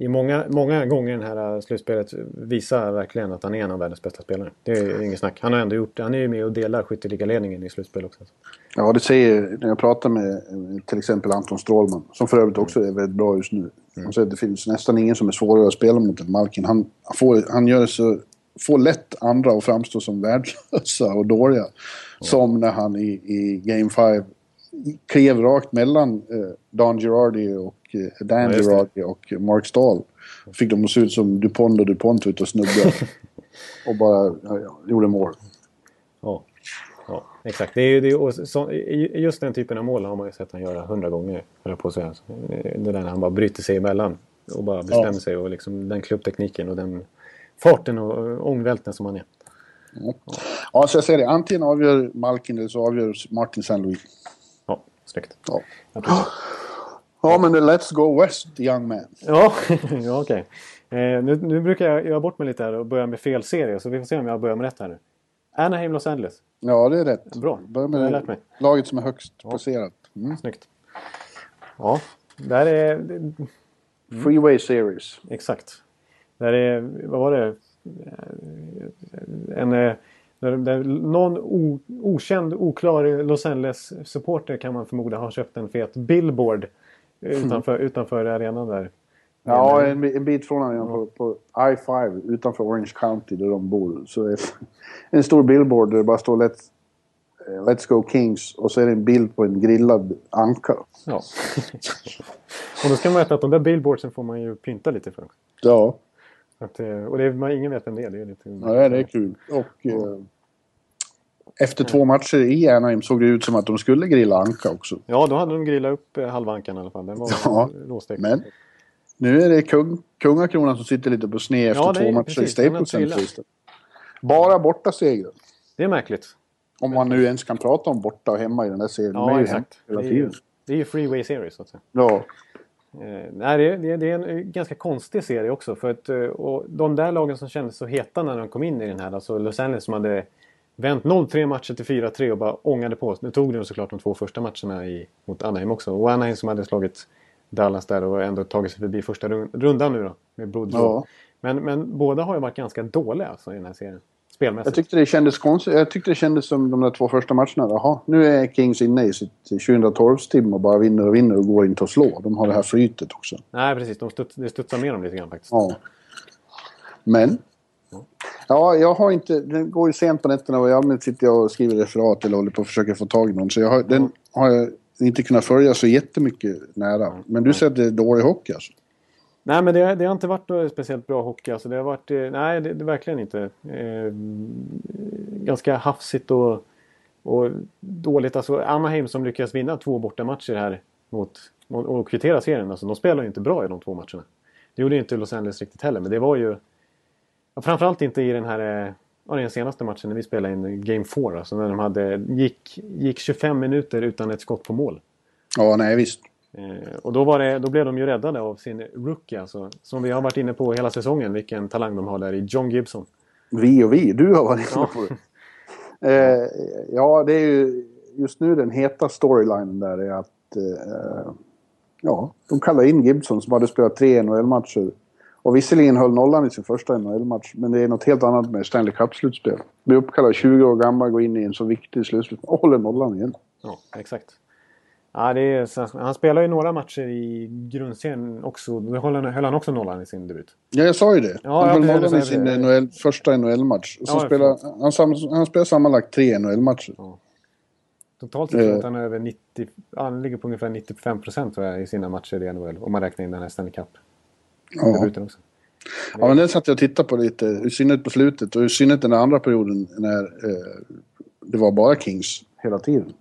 i många, många gånger i det här eh, slutspelet visat verkligen att han är en av världens bästa spelare. Det är inget snack. Han har ändå gjort Han är ju med och delar skytteligaledningen i slutspel också. Ja, det säger när jag pratar med till exempel Anton Strålman, som för övrigt också är väldigt bra just nu. Han säger att det finns nästan ingen som är svårare att spela mot än Malkin. Han, får, han gör så, får lätt andra att framstå som värdelösa och dåliga. Som när han i, i Game 5 klev rakt mellan eh, Don Girardi och eh, Dan Ja, och Mark Stahl. Fick dem att se ut som DuPont och DuPont ute och snubblade. och bara ja, ja, gjorde mål. Ja, ja exakt. Det är, det är, så, just den typen av mål har man ju sett han göra hundra gånger. höll på att säga. Det där när han bara bryter sig emellan och bara bestämmer Ja. sig. Och liksom den klubbtekniken och den farten och ångvälten som han är. Ja, så jag säger det. Antingen avgör Malkin eller så avgör Martin St. Louis. Ja, snyggt. Ja. Ja, men let's go west, young man. Ja, ja okej. Eh, nu, nu brukar jag göra bort mig lite här och börja med fel serie. Så vi får se om jag börjar med rätt här nu. Anaheim Los Angeles. Ja, det är rätt. Bra. Börja Det jag med lärt mig. laget som är högst placerat. Mm. Snyggt. Ja, där är... Freeway Series. Exakt. Där är, vad var det? En, eh, där, där någon o, okänd, oklar Los Angeles-supporter kan man förmoda har köpt en fet billboard utanför, utanför arenan där. Ja, en, en bit från honom på, på I-5 utanför Orange County där de bor. Så är en stor billboard där det bara står Let's, eh, Let's Go Kings och så är det en bild på en grillad anka. Ja. och då ska man veta att de där billboardsen får man ju pynta lite för. Ja, Att, eh, och det är, ingen vet vem det är. Det är lite, ja det är kul. Och eh, efter två matcher i Anaheim såg det ut som att de skulle grilla anka också. Ja, då hade de grillat upp eh, halvankan i alla fall. Den var Ja, råstekt. Men nu är det kung, kungakronan som sitter lite på sned efter Ja, är två matcher i Staples Center. Bara borta segrar. Det är märkligt. Om man nu ens kan prata om borta och hemma i den där serien. De är Ja, ju exakt. Det är, hela ju, tiden. det är ju Freeway Series så att säga. Ja, Eh, nej, det, det är en eh, ganska konstig serie också. För att, eh, och de där lagen som kändes så heta när de kom in i den här, alltså Los Angeles som hade vänt 0-3 matcher till 4-3 och bara ångade på. Nu tog de såklart de två första matcherna i, mot Anaheim också. Och Anaheim som hade slagit Dallas där och ändå tagit sig förbi första run- rundan nu då. Med blod. Ja. Men, men båda har ju varit ganska dåliga alltså, i den här serien. jag Spelmässigt. tyckte det kändes konstigt. Jag tyckte det kändes som de där två första matcherna. Jaha, nu är Kings inne i sitt 2012-tim och bara vinner och vinner och går inte att slå. De har det här flytet också. Nej, precis. De studs, det studsar med dem lite grann faktiskt. Ja. Men. Ja, jag har inte... Den går ju sent på nätterna och jag sitter jag och skriver referat eller håller på att försöka få tag i någon. Så jag har, den har jag inte kunnat följa så jättemycket nära. Men du säger att det är dålig hockey alltså? Nej, men det, det har inte varit speciellt bra hockey. Alltså, det har varit... eh, Nej, det, det verkligen inte. Eh, ganska hafsigt och, och dåligt. Alltså, Anaheim som lyckas vinna två bortamatcher här mot, och, och kvittera serien. Alltså, de spelar ju inte bra i de två matcherna. Det gjorde ju inte Los Angeles riktigt heller. Men det var ju... Ja, framförallt inte i den här... eh, Ja, den senaste matchen när vi spelade in Game 4. Alltså när de hade, gick, gick 25 minuter utan ett skott på mål. Ja, nej visst. Eh, och då, var det, då blev de ju räddade av sin rookie, alltså, som vi har varit inne på hela säsongen, vilken talang de har där i John Gibson. Vi och vi, du har varit inne på det. Eh, ja, det är ju just nu den heta storylinen där är att eh, ja, de kallar in Gibson som hade spelat tre NHL-matcher. Och visserligen höll nollan i sin första NHL-match, men det är något helt annat med Stanley Cup-slutspel. Blir uppkallad 20 år gammal, går in i en så viktig slutspel och håller nollan igen. Ja, exakt. Ja, det är, han spelar ju några matcher i grundserien också. Då höll han, höll han också nollan i sin debut. Ja, jag sa ju det. Ja, han ja, höll det- nollan i det- sin det- NHL, första NHL-match. Ja, spelar, han, sam, han spelar sammanlagt tre NHL-matcher. Totalt sett Eh. att han är över 90... Ja, han ligger på ungefär 95 procent tror jag i sina matcher i NHL. Om man räknar in den här Stanley Cup. Ja. debuten också. Ja, men den satt jag och tittade på lite, i synnerhet på slutet och i synnerhet den andra perioden när eh, det var bara Kings hela tiden.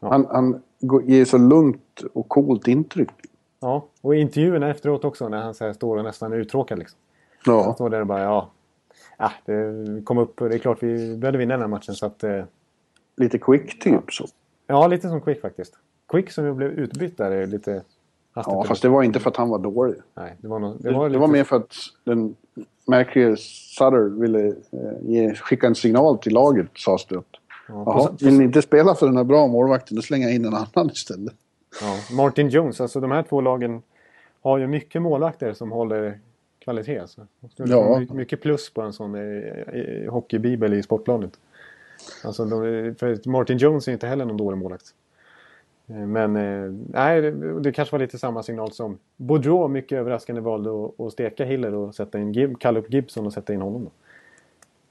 Ja. Han, han ger så lugnt och coolt intryck. Ja, och i intervjuerna efteråt också när han så här står och nästan är uttråkad. Liksom. Han Ja, står där och bara ja, ja det kom upp. Det är klart vi behövde vinna den här matchen. Så att, eh, lite quick typ så. ja, lite som Quick faktiskt. Quick som ju blev utbytt där är lite Ja, fast det var inte för att han var dålig. Nej, det var, nog, Det, det var, det lite, var mer för att den märkliga Sutter ville eh, ge, skicka en signal till laget, sades det. Ja, Jaha, vill ni inte spela för den här bra målvakten, då slänger jag in en annan istället. Ja, Martin Jones, alltså de här två lagen har ju mycket målvakter som håller kvalitet. Det skulle Ja. Mycket plus på en sån eh, eh, hockeybibel i Sportbladet. Alltså, de, för Martin Jones är inte heller någon dålig målvakt. Eh, Men eh, nej, det, det kanske var lite samma signal som Boudreau mycket överraskande valde att, att steka Hiller och sätta in Gib, kalla upp Gibson och sätta in honom.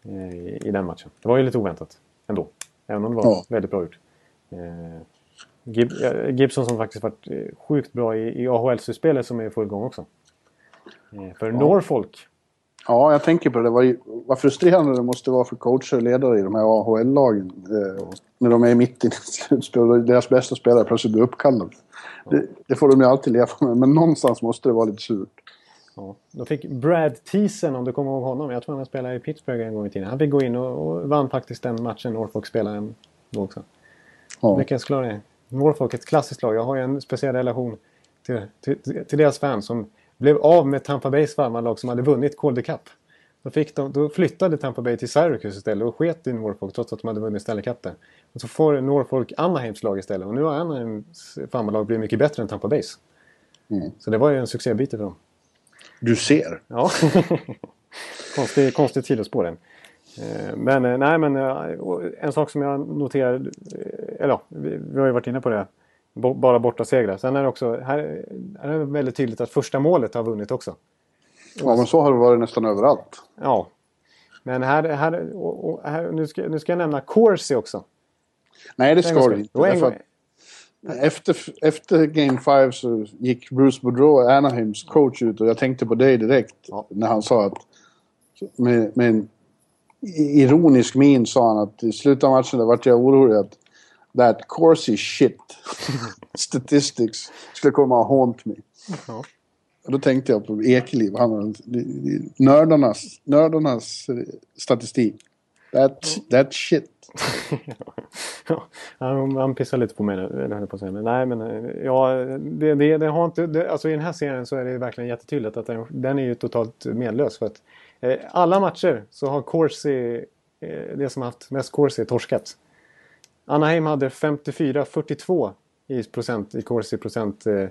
Då. Eh, I, I den matchen. Det var ju lite oväntat ändå. Även om det var Ja. väldigt bra gjort. Gib, Gibson som faktiskt varit sjukt bra i, i AHL-slutspelet som är i full gång också. För Norfolk. Ja, jag tänker på det. Vad, vad frustrerande det måste vara för coacher och ledare i de här AHL-lagen. Eh, när de är mitt i slutspel och deras bästa spelare plötsligt blir uppkallade. Det, det får de ju alltid leva med, men någonstans måste det vara lite surt. Ja, då fick Brad Thiessen, om du kommer ihåg honom. Jag tror han spelade i Pittsburgh en gång i tiden. Han fick gå in och, och vann faktiskt den matchen Norfolk spelade en- då också. Ja. Lyckades klara det. Norfolk är ett klassiskt lag. Jag har ju en speciell relation till, till, till deras fans som blev av med Tampa Bays farmarlag som hade vunnit Calder Cup. Då, fick de, då flyttade Tampa Bay till Syracuse istället och sket i Norfolk trots att de hade vunnit Stanley Cup där. Och så får Norfolk Anaheims lag istället. Och nu har Anaheims farmarlag blivit mycket bättre än Tampa Bays. Mm. Så det var ju en succébyte för dem. Du ser. Ja. konstig, konstig sidospår. Eh, Men eh, nej, men eh, en sak som jag noterar, eh, eller ja, vi, vi har ju varit inne på det. Bo- Bara borta segrar. Sen är det också, här, är det väldigt tydligt att första målet har vunnit också. Ja, men så har det varit nästan överallt. Ja. Men här, här, och, och här nu, ska, nu ska jag nämna Corsi också. Nej, det ska du inte. Efter, efter Game 5 så gick Bruce Boudreau, Anaheims coach, ut och jag tänkte på dig direkt. Ja. När han sa att... Med, med en ironisk min sa han att i slutet av matchen där vart jag orolig att that Corsi shit statistics skulle komma och haunt me. Ja. Och då tänkte jag på Ekeliv, han, nördarnas, nördarnas eh, statistik. That, that shit. Ja, han, han pissar lite på mig nu, höll på att säga. Men nej, men eh, ja, det, det, det har inte... Det, alltså i den här serien så är det verkligen jättetydligt att den, den är ju totalt medlös. För att eh, alla matcher så har Corsi, eh, det som har haft mest Corsi, torskat. Anaheim hade 54-42 i procent i Corsi procent eh,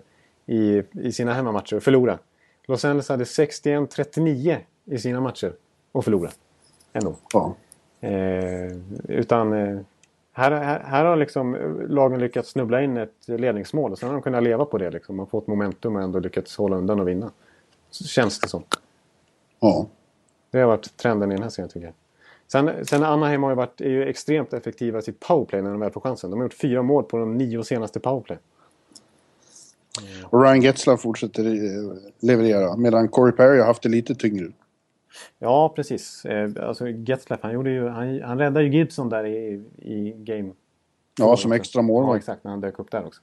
i, i sina hemmamatcher och förlora. Los Angeles hade 61-39 i sina matcher och förlora. Ändå. Ja. Eh, utan eh, här, här, här har liksom eh, lagen lyckats snubbla in ett ledningsmål och sen har de kunnat leva på det. Liksom, och fått momentum och ändå lyckats hålla undan och vinna. Så känns det som. ja. Det har varit trenden i den här serien tycker jag. Sen, sen Anaheim har ju varit är ju extremt effektiva i sitt powerplay när de väl får chansen. De har gjort fyra mål på de nio senaste powerplay. Och Ryan Getzlaff fortsätter eh, leverera medan Corey Perry har haft det lite tyngre. Ja, precis. Eh, alltså Getzlaff, han, gjorde ju, han, han räddade ju Gibson där i, i game Ja, som extra Ja, målvakt. exakt. När han dök upp där också.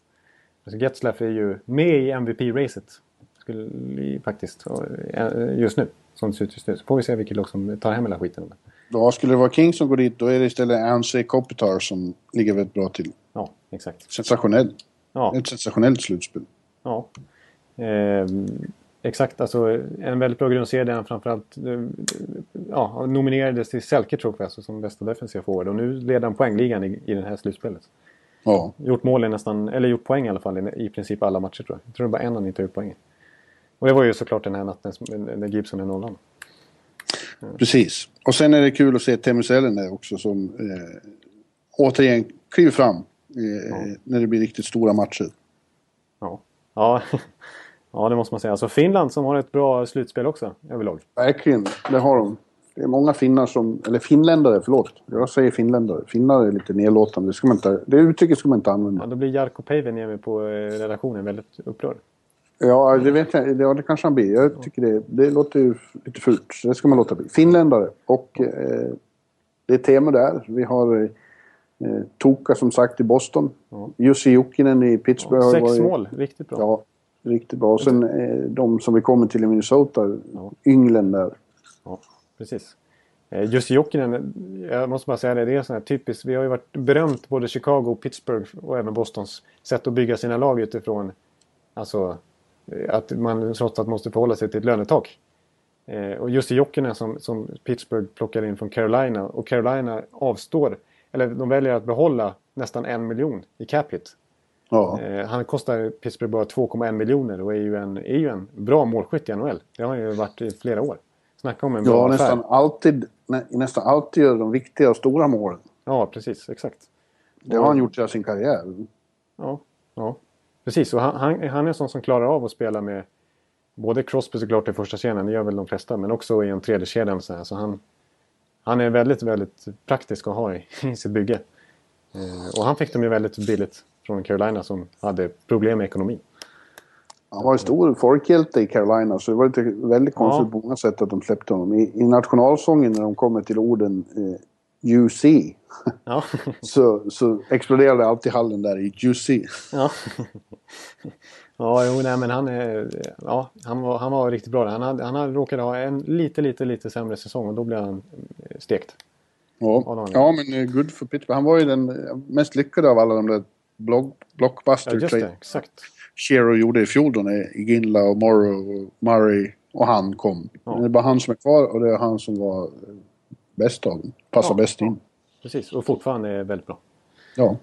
Alltså Getzlaff är ju med i MVP-racet. Skulle faktiskt. eh, Just nu. Som det ser ut just nu. Så får vi se vilket lag som tar hem hela skiten. Då skulle det vara King som går dit, då är det istället Anse Kopitar som ligger väldigt bra till. Ja, exakt. Sensationell. Ja, Ett sensationellt slutspel. ja. Ehm, exakt, alltså en väldigt bra grundserie där framförallt eh, ja, nominerades till Selke Trophy alltså, som bästa defensiva forward. Och nu leder han poängligan i, i det här slutspelet. Ja. Gjort mål i nästan, eller gjort poäng i alla fall i, i princip alla matcher tror jag. Jag tror det bara en han inte har gjort poäng i. Och det var ju såklart den här natten när Gibson är nollan. Precis. Och sen är det kul att se Teemu Selänne också som eh, återigen kliver fram eh, när det blir riktigt stora matcher. Ja. Ja. ja, det måste man säga. Alltså Finland som har ett bra slutspel också överlag. Verkligen, det har de. Det är många finnar som, eller finländare, förlåt. Jag säger finländare. Finnar är lite nedlåtande. Det, ska man inte, det uttrycket ska man inte använda. Ja, då blir Jarkko Päiväniemi på eh, redaktionen väldigt upprörd. Ja, det vet jag. Ja, det kanske han blir. Jag tycker det, det låter ju lite fult. Det ska man låta bli. Finländare. Och eh, det är tema där. Vi har eh, Toka som sagt i Boston. Ja. Jussi Jokinen i Pittsburgh. har Sex varit- mål, riktigt bra. Ja, riktigt bra. Och sen eh, de som vi kommer till i Minnesota. Ja. Ynglen där. Ja, precis. Eh, Jussi Jokinen, jag måste bara säga det, det är sån här typiskt. Vi har ju varit berömt både Chicago, Pittsburgh och även Bostons sätt att bygga sina lag utifrån alltså, att man trots allt måste förhålla sig till ett lönetak. Eh, och Jussi Jokinen som, som Pittsburgh plockar in från Carolina och Carolina avstår, eller de väljer att behålla nästan en miljon i cap hit. Ja. Eh, han kostar Pittsburgh bara 2,1 miljoner och är ju, en, är ju en bra målskytt i NHL. Det har han ju varit i flera år. Snacka om en bra Ja, affär. nästan alltid, nä, nästan alltid gör de viktiga och stora målen. Ja, precis. Exakt. Det har han gjort hela sin karriär. Ja, ja. Precis. Och han, han, han är en sån som klarar av att spela med både Crosby såklart i första kedjan, det gör väl de flesta, men också i en tredje kedjan så här. Så han, han är väldigt, väldigt praktisk att ha i, i sitt bygge. Eh, och han fick dem ju väldigt billigt från Carolina som hade problem med ekonomi. Han var en stor folkhjälte i Carolina så det var lite väldigt konstigt Ja. på många sätt att de släppte honom. I, i nationalsången när de kommer till orden eh, UC Ja, så, så exploderade alltid hallen där i UC. ja. ja jo, nej, men han, är, ja, han, var, han var riktigt bra. Han, hade, han hade råkat ha en lite, lite, lite sämre säsong och då blev han eh, stekt. Ja, Ja, ja men eh, good för Pittsburgh. Han var ju den eh, mest lyckade av alla de där Ja, blockbuster det, exakt. Shero gjorde i fjol då när Ginla och Morrow och Murray och han kom. Ja. Det är bara han som är kvar och det är han som var bäst av dem. Passar Ja. bäst in. Precis, och fortfarande är väldigt bra. Ja.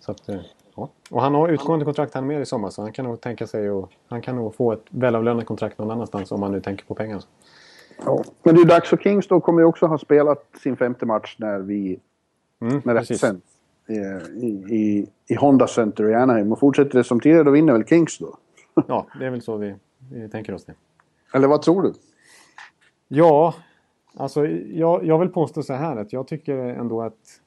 Så att, eh, ja. Och han har utgående kontrakt han med i sommar så han kan nog tänka sig och han kan nog få ett välavlönat kontrakt någon annanstans om han nu tänker på pengar. Ja. Men det är dags för Kings då kommer ju också ha spelat sin femte match när vi Mm, när det sänds eh, i, i, i Honda Center i Anaheim. Och fortsätter det som tidigare då vinner väl Kings då? Ja, det är väl så vi, vi tänker oss det. Eller vad tror du? Ja, alltså jag, jag vill påstå så här att jag tycker ändå att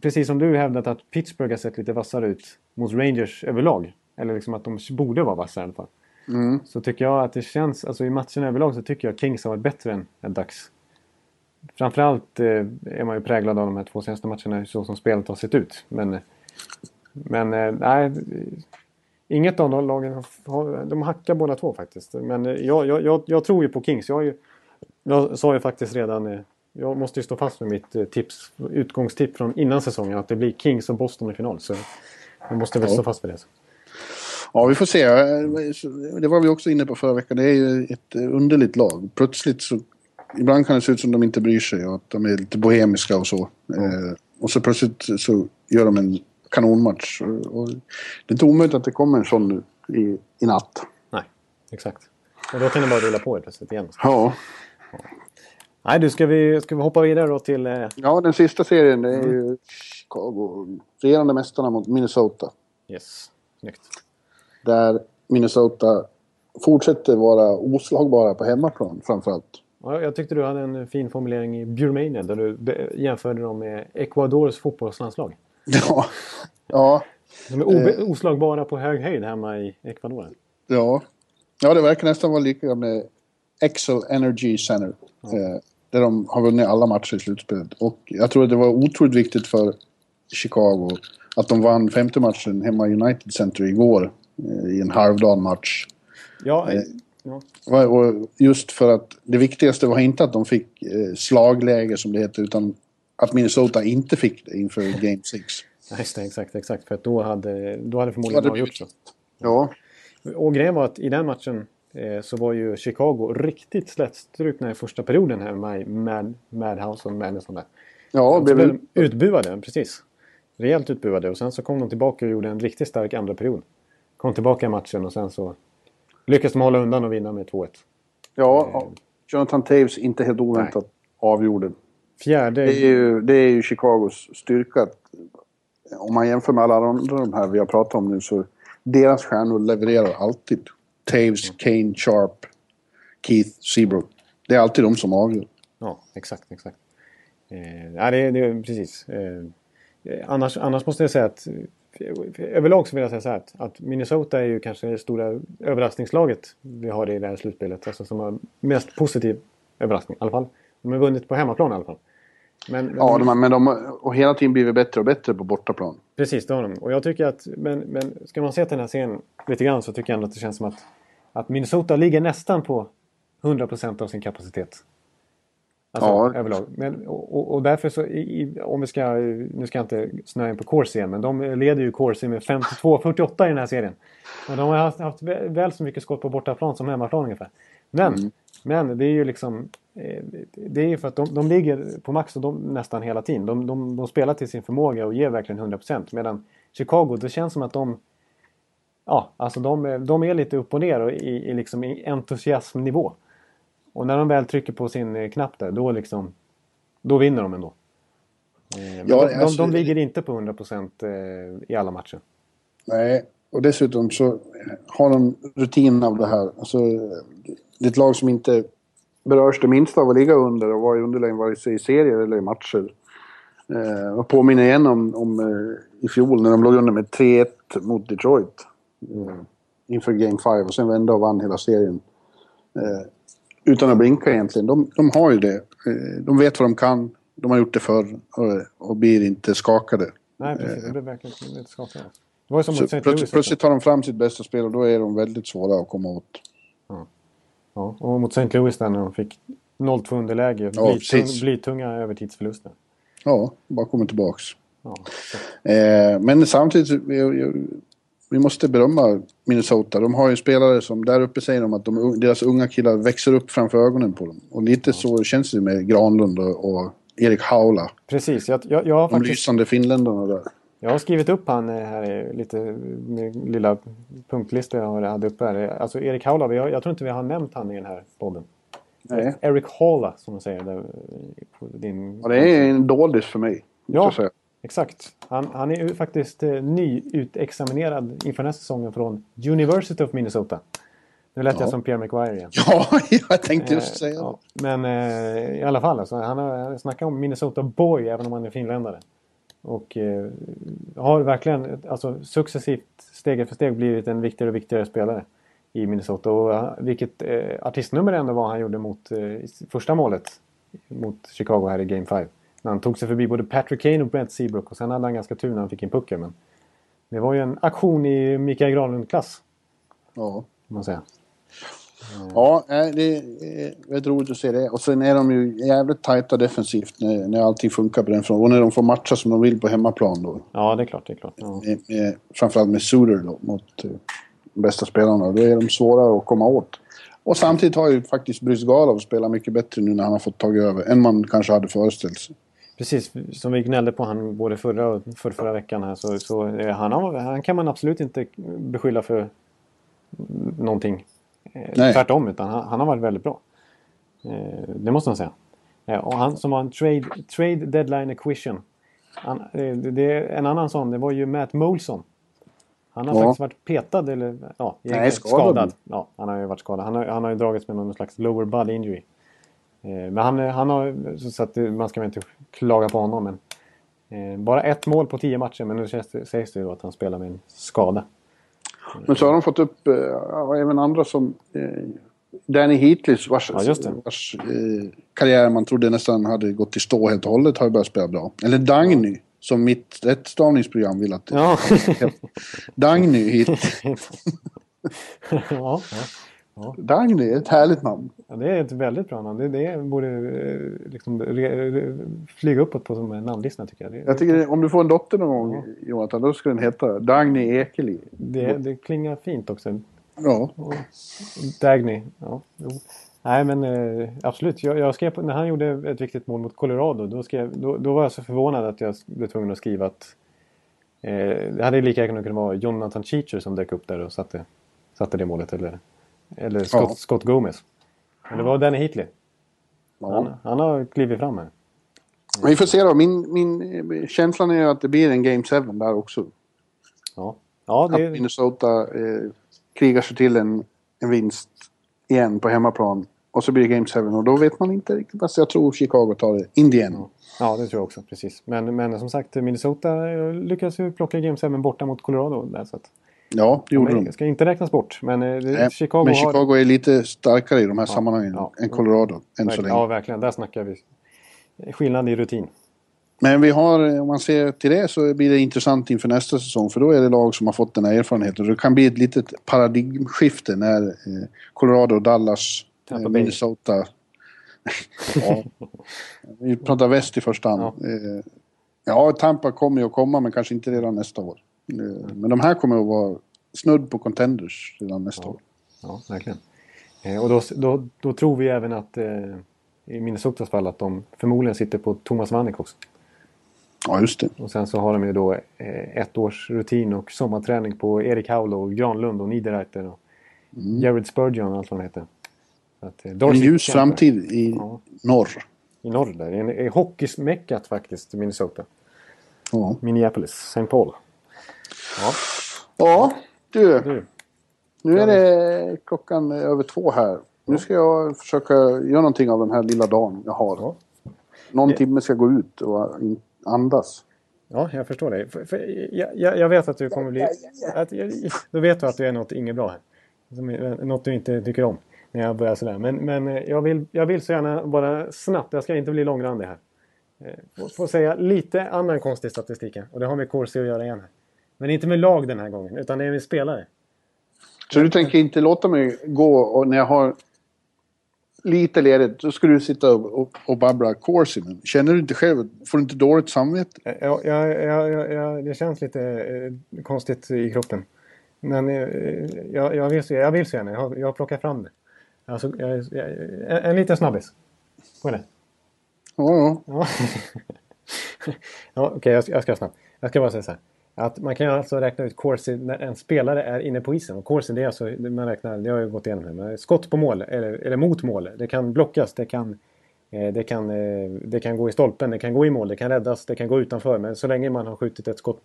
precis som du hävdat att Pittsburgh har sett lite vassare ut mot Rangers överlag. Eller liksom att de borde vara vassare i alla fall. Mm. Så tycker jag att det känns, alltså i matchen överlag så tycker jag Kings har varit bättre än, än Ducks. Framförallt eh, är man ju präglad av de här två senaste matcherna så som spelet har sett ut. Men, men eh, nej, inget av de lagen har, de hackar båda två faktiskt. Men eh, jag, jag, jag, jag tror ju på Kings. Jag, har ju, jag sa ju faktiskt redan, eh, jag måste ju stå fast med mitt eh, tips, utgångstipp från innan säsongen att det blir Kings och Boston i final. Så jag måste väl Ja. stå fast vid det. Ja, vi får se. Det var vi också inne på förra veckan. Det är ju ett underligt lag. Plötsligt så... Ibland kan det se ut som de inte bryr sig och att de är lite bohemiska och så. Eh, och så plötsligt så gör de en kanonmatch. Och det är inte omöjligt att det kommer en sån nu i, i natt. Nej, exakt. Och då kan det bara rulla på helt plötsligt igen. Ja. Nej, du, ska vi, ska vi hoppa vidare då till... Eh, ja, den sista serien det är ju Chicago. Regerande mästarna mot Minnesota. yes, snyggt. Där Minnesota fortsätter vara oslagbara på hemmaplan framförallt. Ja, jag tyckte du hade en fin formulering i Bjurmania där du jämförde dem med Ecuadors fotbollslandslag. Ja. Ja. De är oslagbara på hög höjd hemma i Ecuador. Ja. Ja, det verkar nästan vara lika med Excel Energy Center. Eh, där de har vunnit alla matcher i slutspelet. Och jag tror att det var otroligt viktigt för Chicago att de vann femte matchen hemma i United Center igår. Eh, I en halvdan match. Ja, Eh. ja, Och just för att det viktigaste var inte att de fick slagläge som det heter. Utan att Minnesota inte fick det inför Game 6. just det, exakt, exakt. För att då hade, då hade Då förmodligen hade det avgjort blivit- så. Ja. Och grejen var att i den matchen så var ju Chicago riktigt slätstrukna i första perioden i Mad, Madhouse och Madison där. Ja, blev väl... de utbuade, precis. Rejält utbuade och sen så kom de tillbaka och gjorde en riktigt stark andra period. Kom tillbaka i matchen och sen så lyckades de hålla undan och vinna med 2-1. Ja, ja. Jonathan Taves inte helt oväntat avgjorde. Fjärde... Det är, ju, det är ju Chicagos styrka. Om man jämför med alla andra de här vi har pratat om nu så deras stjärnor levererar alltid. Taves, Kane, Sharp, Keith, Seabrook. Det är alltid de som avgör. Ja, exakt, exakt. Eh, ja, det, det precis. Eh, annars, annars måste jag säga att överlag så vill jag säga så här att, att Minnesota är ju kanske det stora överraskningslaget vi har i det här slutspelet. Alltså som har mest positiv överraskning i alla fall. De har vunnit på hemmaplan i alla fall. Men, men, Ja, de, men de har och hela tiden blivit bättre och bättre på bortaplan. Precis, det har de. Och jag tycker att, men, men ska man se till den här serien lite grann så tycker jag ändå att det känns som att, att Minnesota ligger nästan på 100% av sin kapacitet. Alltså Ja. överlag. Men, och, och- därför så, i, om vi ska, nu ska jag inte snöa in på Corsi igen, men de leder ju Corsi med 52-48 i den här serien. Och de har haft, haft vä- väl så mycket skott på bortaplan som hemmaplan ungefär. Men, men det är ju liksom, eh, det är ju för att de, de ligger på max och de, nästan hela tiden. De, de, de spelar till sin förmåga och ger verkligen 100%. Medan Chicago, det känns som att de Ja, alltså de, de är lite upp och ner och i, i, liksom i entusiasmnivå. Och när de väl trycker på sin eh, knapp där, då liksom... Då vinner de ändå. Eh, Ja, de, alltså- de, de ligger inte på 100% eh, i alla matcher. Nej, och dessutom så har de rutin av det här. Alltså, det är ett lag som inte berörs det minsta av att ligga under och vara i underläge vare sig i serier eller i matcher. Eh, jag påminner igen om, om eh, i fjol när de låg under med 3-1 mot Detroit. Eh, inför Game 5 och sen vände och vann hela serien. Eh, utan att blinka egentligen. De, de har ju det. Eh, de vet vad de kan. De har gjort det förr och, och blir inte skakade. Nej, precis. Det blev verkligen lite skakande. Det var som Så plötsligt, Louis. plötsligt tar de fram sitt bästa spel och då är de väldigt svåra att komma åt. Ja, och mot St. Louis där när de fick 0-2 underläge. Ja, Blytung, blytunga övertidsförluster. Ja, bara kommer tillbaks. Ja. Eh, men samtidigt, vi, vi måste berömma Minnesota. De har ju spelare som, där uppe säger de att de, deras unga killar växer upp framför ögonen på dem. Och lite så känns det med Granlund och, och Erik Haula. Precis, jag, jag, jag, har De faktiskt, lysande finländarna där. Jag har skrivit upp han eh, här i lite med lilla punktlista jag hade uppe här. Alltså Erik Haula, jag tror inte vi har nämnt han i den här podden. Nej. Eric Halla som de säger. Där, din... Och det är en doldis för mig. Ja. jag. Exakt. Han, han är faktiskt eh, nyutexaminerad inför nästa säsongen från University of Minnesota. Nu lät jag Ja. som Pierre McGuire igen. Ja, jag tänkte just Eh, säga ja. det. Men eh, i alla fall, alltså, han har snackat om Minnesota Boy även om han är finländare. Och eh, har verkligen alltså, successivt, steg för steg, blivit en viktigare och viktigare spelare i Minnesota. Och eh, vilket eh, artistnummer det ändå var han gjorde mot eh, första målet mot Chicago här i Game 5. När han tog sig förbi både Patrick Kane och Brent Seabrook och sen hade han ganska tur när han fick in pucken. Men det var ju en aktion i Mikael Granlund-klass, Ja. kan man säga. Ja, nej, det är väldigt roligt att se det. Och sen är de ju jävligt tajta defensivt när, när allting funkar på den fronten. Och när de får matcha som de vill på hemmaplan då. Ja, det är klart. Det är klart. Ja. Med, med, framförallt med Suter då, mot eh, de bästa spelarna. Då är de svårare att komma åt. Och samtidigt har ju faktiskt Brysgalov spelat mycket bättre nu när han har fått tag över än man kanske hade föreställt sig. Precis, som vi gnällde på han både förra och för förra veckan här så, så eh, han, han kan man absolut inte beskylla för någonting. Eh, Nej. Tvärtom, utan han, han har varit väldigt bra. Eh, det måste man säga. Eh, och han som var en trade, trade deadline acquisition. Han, det, en annan sån, det var ju Matt Molson. Han har Ja. faktiskt varit petad eller ja, egentligen skadad. Ja, han har ju varit skadad. Han har, han har ju dragits med någon slags lower body injury. Eh, Men han, han har, så- att man ska väl inte klaga på honom. Men, eh, bara ett mål på tio matcher, men nu sägs det ju då att han spelar med en skada. Men så har de fått upp eh, ja, även andra som eh, Danny Heatley vars, Ja, vars eh, karriär man trodde nästan hade gått i stå helt och hållet har ju börjat spela bra. Eller Dagny, som mitt rättstavningsprogram vill att Ja, Dagny ja, ja. Dagny är ett härligt namn. ja, det är ett väldigt bra namn. Det, det borde eh, liksom re, re, flyga uppåt på som en namnlista tycker jag. Det, Jag tycker om du får en dotter någon gång, Jonathan, då ska den heta Dagny Ekeli. det, det klingar fint också. Ja. Dagny. Ja, jo. Nej men eh, absolut. Jag, jag skrev, när han gjorde ett viktigt mål mot Colorado då, skrev, då, då var jag så förvånad att jag blev tvungen att skriva att eh, det hade lika gärna kunnat vara Jonathan Cheacher som dök upp där och satte, satte det målet. Eller, eller Scott, Ja. Scott Gomez. Det var Danny Heatley. Han, ja. han har klivit fram här. Vi får se då. Min, min känslan är att det blir en Game 7 där också. Ja, ja Att det, Minnesota eh, krigar sig till en, en vinst igen på hemmaplan. Och så blir det Game 7 och då vet man inte riktigt. Fast jag tror Chicago tar det. Indiana. Ja, det tror jag också. Precis. Men, men som sagt, Minnesota eh, lyckades ju plocka Game 7 borta mot Colorado. Där, så att, Ja, det gjorde de. det ska inte räknas bort. Men, eh, Nej, Chicago, men har... Chicago är lite starkare i de här sammanhangen ja. än Colorado än så länge. Ja, verkligen. Där snackar vi. Skillnad i rutin. Men vi har, om man ser till det så blir det intressant inför nästa säsong. För då är det lag som har fått den här erfarenheten. Det kan bli ett litet paradigmskifte när eh, Colorado, Dallas, eh, Tampa Bay. Minnesota... ja, vi pratar väst i första hand. Ja. Eh, ja, Tampa kommer ju att komma men kanske inte redan nästa år. Eh, men de här kommer att vara snudd på contenders redan nästa år. Ja, verkligen. Eh, och då, då, då tror vi även att eh, i Minnesotas fall att de förmodligen sitter på Thomas Vanek också. Ja, just det. Och sen så har de ju då ett års rutin och sommarträning på Erik Haula och Granlund och Niederreiter och Jared Spurgeon och allt vad de heter. Att, En ljus Kemper framtid i Ja. norr. I norr där. En, en hockeysmäckat faktiskt, Minnesota. Ja. Minneapolis, St. Paul. Ja, ja, du. du. Nu är det klockan över två här. Nu ska jag försöka göra någonting av den här lilla dagen jag har. Ja. Någon timme ska gå ut och andas. Ja, jag förstår dig. För, för, jag, jag jag vet att du kommer bli... Att, jag, då vet du att du är något inget bra här. Är- något du inte tycker om. När jag börjar sådär. Men, men eh, jag, vill, jag vill så gärna vara snabbt. Jag ska inte bli långrandig här. Eh, Får, får säga lite annan konstig statistik. Och det har med Corsi att göra igen. Här. Men inte med lag den här gången. Utan det är med spelare. Så du tänker inte låta mig gå och när jag har lite ledigt, då ska du sitta och, och, och babbla Corsi. Men Känner du inte själv, får du inte dåligt samvete? Ja, ja, ja, ja, det känns lite eh, konstigt i kroppen. Men eh, jag, jag, vill, så- jag vill så gärna. Jag, har- jag plockar fram det. Alltså, jag, jag, en, en liten snabbis. Får jag det? Ja, ja. Ja, okej, jag, ska- jag ska snabbt. Jag ska bara säga så här. Att man kan alltså räkna ut corsi när en spelare är inne på isen. Och corsi det är alltså, man räknar, det har jag gått igenom här, skott på mål eller, eller mot mål. Det kan blockas, det kan, eh, det, kan, eh, det kan gå i stolpen, det kan gå i mål, det kan räddas, det kan gå utanför. Men så länge man har skjutit ett skott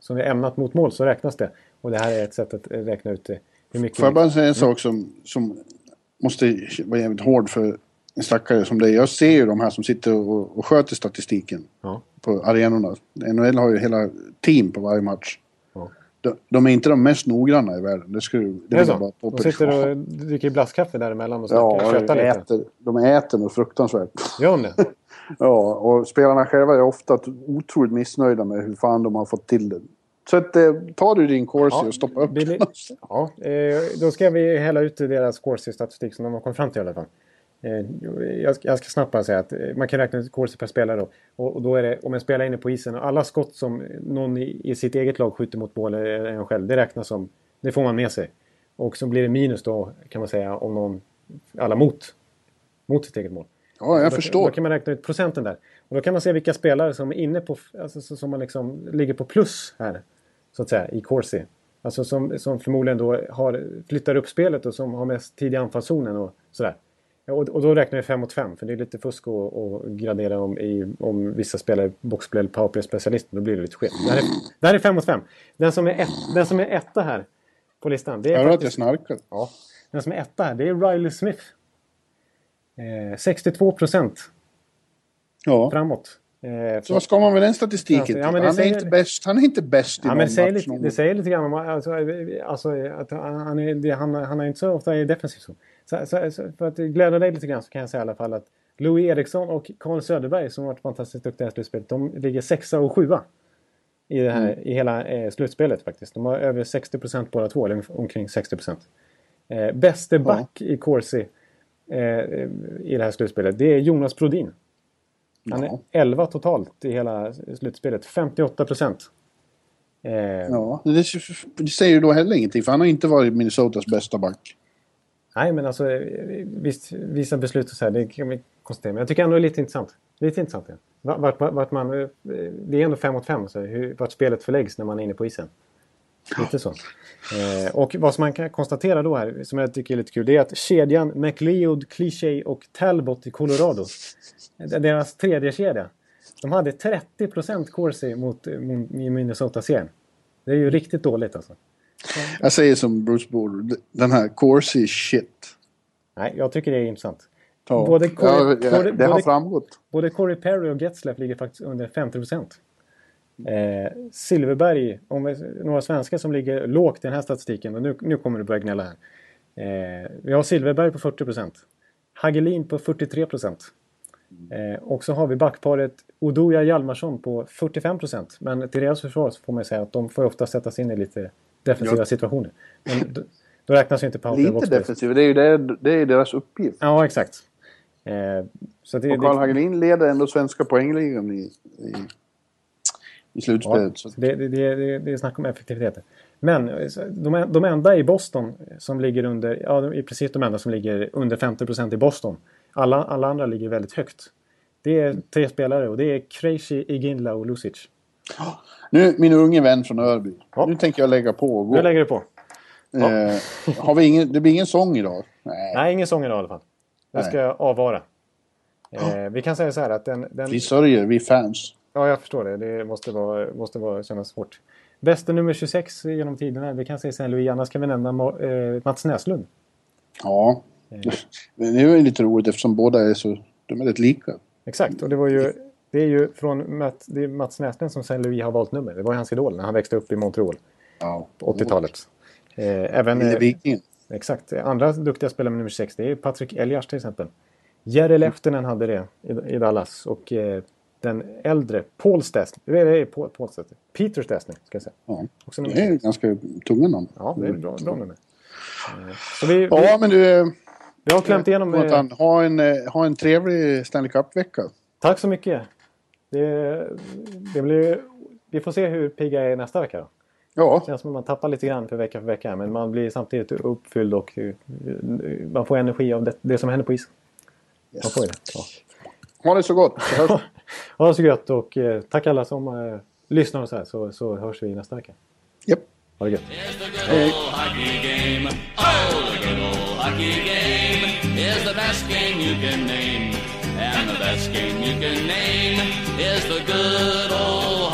som är ämnat mot mål så räknas det. Och det här är ett sätt att räkna ut eh, hur mycket... Får jag bara säga en sak som, som måste vara jävligt hård för stackare som dig. Jag ser ju de här som sitter och, och sköter statistiken Ja, på arenorna. NHL har ju hela team på varje match. ja. De, de är inte de mest noggranna i världen. Det, skulle, det Det är så? bara De påpeka. sitter och dricker blaskaffe däremellan och snackar, Ja, de lite. äter, de äter något fruktansvärt. Gör de det? Ja, och spelarna själva är ofta otroligt missnöjda med hur fan de har fått till det. Så att, eh, ta du din Corsi Ja, och stoppa upp Billy-. Ja, eh, då ska vi hälla ut deras Corsi-statistik som de har kommit fram till i alla fall. Eh, jag, ska, jag ska snabbt bara säga att eh, man kan räkna ut Corsi per spelare då. Och, och då är det om en spelare är inne på isen och alla skott som någon i, i sitt eget lag skjuter mot mål eller en själv, det räknas som, det får man med sig. Och så blir det minus då kan man säga om någon, alla mot, mot sitt eget mål. Ja, jag då, förstår. Då kan man räkna ut procenten där. Och då kan man se vilka spelare som är inne på, alltså, så- som man liksom ligger på plus här. Så att säga, i Corsi. Alltså som, som förmodligen då har, flyttar upp spelet och som har mest tid i anfallszonen och sådär. Och, och då räknar vi 5 mot 5 för det är lite fusk att, att gradera om, i, om vissa spelare är boxplay eller powerplay specialister. Då blir det lite skevt. Det här är, det här är 5 mot 5. Den som är, ett, den som är etta här på listan. Det är Jag hör att jag snarkar. ja, den som är etta här det är Riley Smith. Eh, 62 procent Ja. framåt. Eh, Så vad ska man med den statistiken Alltså, ja, han, är säger- inte bäst, han är inte bäst i Ja, någon men det säger, match. lite, det säger lite grann om alltså, alltså, att han, är, han, han är inte så ofta i defensiv zon. Så, så, så, för att glädja dig lite grann så kan jag säga i alla fall att Louis Eriksson och Carl Söderberg som varit fantastiskt duktiga i slutspelet. De ligger sexa och sjua i, det här, i hela eh, slutspelet faktiskt. De har över 60 procent båda två, eller omkring 60 procent. Eh, bäste back i Corsi eh, i det här slutspelet, det är Jonas Brodin. Han är Ja. 11 totalt i hela slutspelet, 58 procent. Eh, Ja, det, det säger ju då heller ingenting för han har inte varit Minnesotas bästa back. Nej, men alltså eh, visst, vissa beslut och så här, det kan vi konstatera. Men jag tycker ändå det är lite intressant. Lite intressant. Ja. Vart, vart, vart, man, eh, det är ändå fem mot fem, så hur, vart spelet förläggs när man är inne på isen. Lite så. Eh, och vad som man kan konstatera då här, som jag tycker är lite kul, det är att kedjan McLeod, Cliché och Talbot i Colorado, deras tredje kedja, de hade 30 procent corsi mot, eh, mot i Minnesota-serien. Det är ju riktigt dåligt alltså. Jag säger som Bruce Boulder, den här Corsi shit. Nej, jag tycker det är intressant. Ja. Både Corey- ja, ja, både- det har både- framgått. Både Corey Perry och Getzlaff ligger faktiskt under 50 procent. Eh, Silverberg, om vi, några svenskar som ligger lågt i den här statistiken. Och nu, nu kommer du börja gnälla här. Eh, vi har Silverberg på 40 procent. Hagelin på 43 procent. Eh, och så har vi backparet Oduya Hjalmarsson på 45 procent. Men till deras försvar så får man säga att de får ofta sätta sig in i lite defensiva Ja. situationer. Men då, då räknas ju inte Pauter Lite Voxberg. defensiv, det är ju det, det är deras uppgift. Ja, exakt. Eh, så det, Och Karl Hagelin leder ändå svenska poängligan i, i, i slutspelet. Ja, det, det, det, det, är snack om effektivitet. Men eh, de, de enda i Boston som ligger under, ja i princip de enda som ligger under 50% i Boston. Alla, alla andra ligger väldigt högt. Det är tre spelare och det är Krejci, Iginla och Lucic. Nu, min unge vän från Örby. Ja. Nu tänker jag lägga på och gå. Nu lägger du på. Eh, har vi ingen, det blir ingen sång idag? Nej. Nej, ingen sång idag i alla fall. Det ska jag avvara. Eh, vi kan säga så här att den... den Vi sörjer, vi fans. ja, jag förstår det. Det måste, vara, måste vara, kännas svårt. Bästa nummer 26 genom tiderna, vi kan säga Saint Louis. Annars kan vi nämna eh, Mats Näslund. Ja. Men det är ju lite roligt eftersom båda är så... De är rätt lika. Exakt, och det var ju... Det är ju från Matt, det är Mats Näslund som Saint Louis har valt nummer. Det var ju hans idol när han växte upp i Montreal Ja. på 80-talet. Eh, även... Eh, exakt. Andra duktiga spelare med nummer 6 det är Patrik Elias till exempel. Jerry Lehtinen hade det i, i Dallas och eh, den äldre Paul Stastny. Det är Paul, Paul Stastny. Peter Stastny ska jag säga. Ja. Också Det är ganska tunga namn. Ja, det är bra, bra nummer. Eh, Så vi, vi, Ja, men du... vi har klämt igenom... Eh, Jonathan, ha, en, eh, ha en trevlig Stanley Cup-vecka. tack så mycket. Det, det blir, vi får se hur pigga jag är nästa vecka. Då. Ja, Det känns som att man tappar lite grann för vecka för vecka. Men man blir samtidigt uppfylld och eh, man får energi av det, det som händer på isen. Man får det. Ja. ha det så gott. Ha det så gött och eh, tack alla som eh, lyssnar och så här så, så hörs vi nästa vecka. Japp. Ha det gött. Here's the is the good old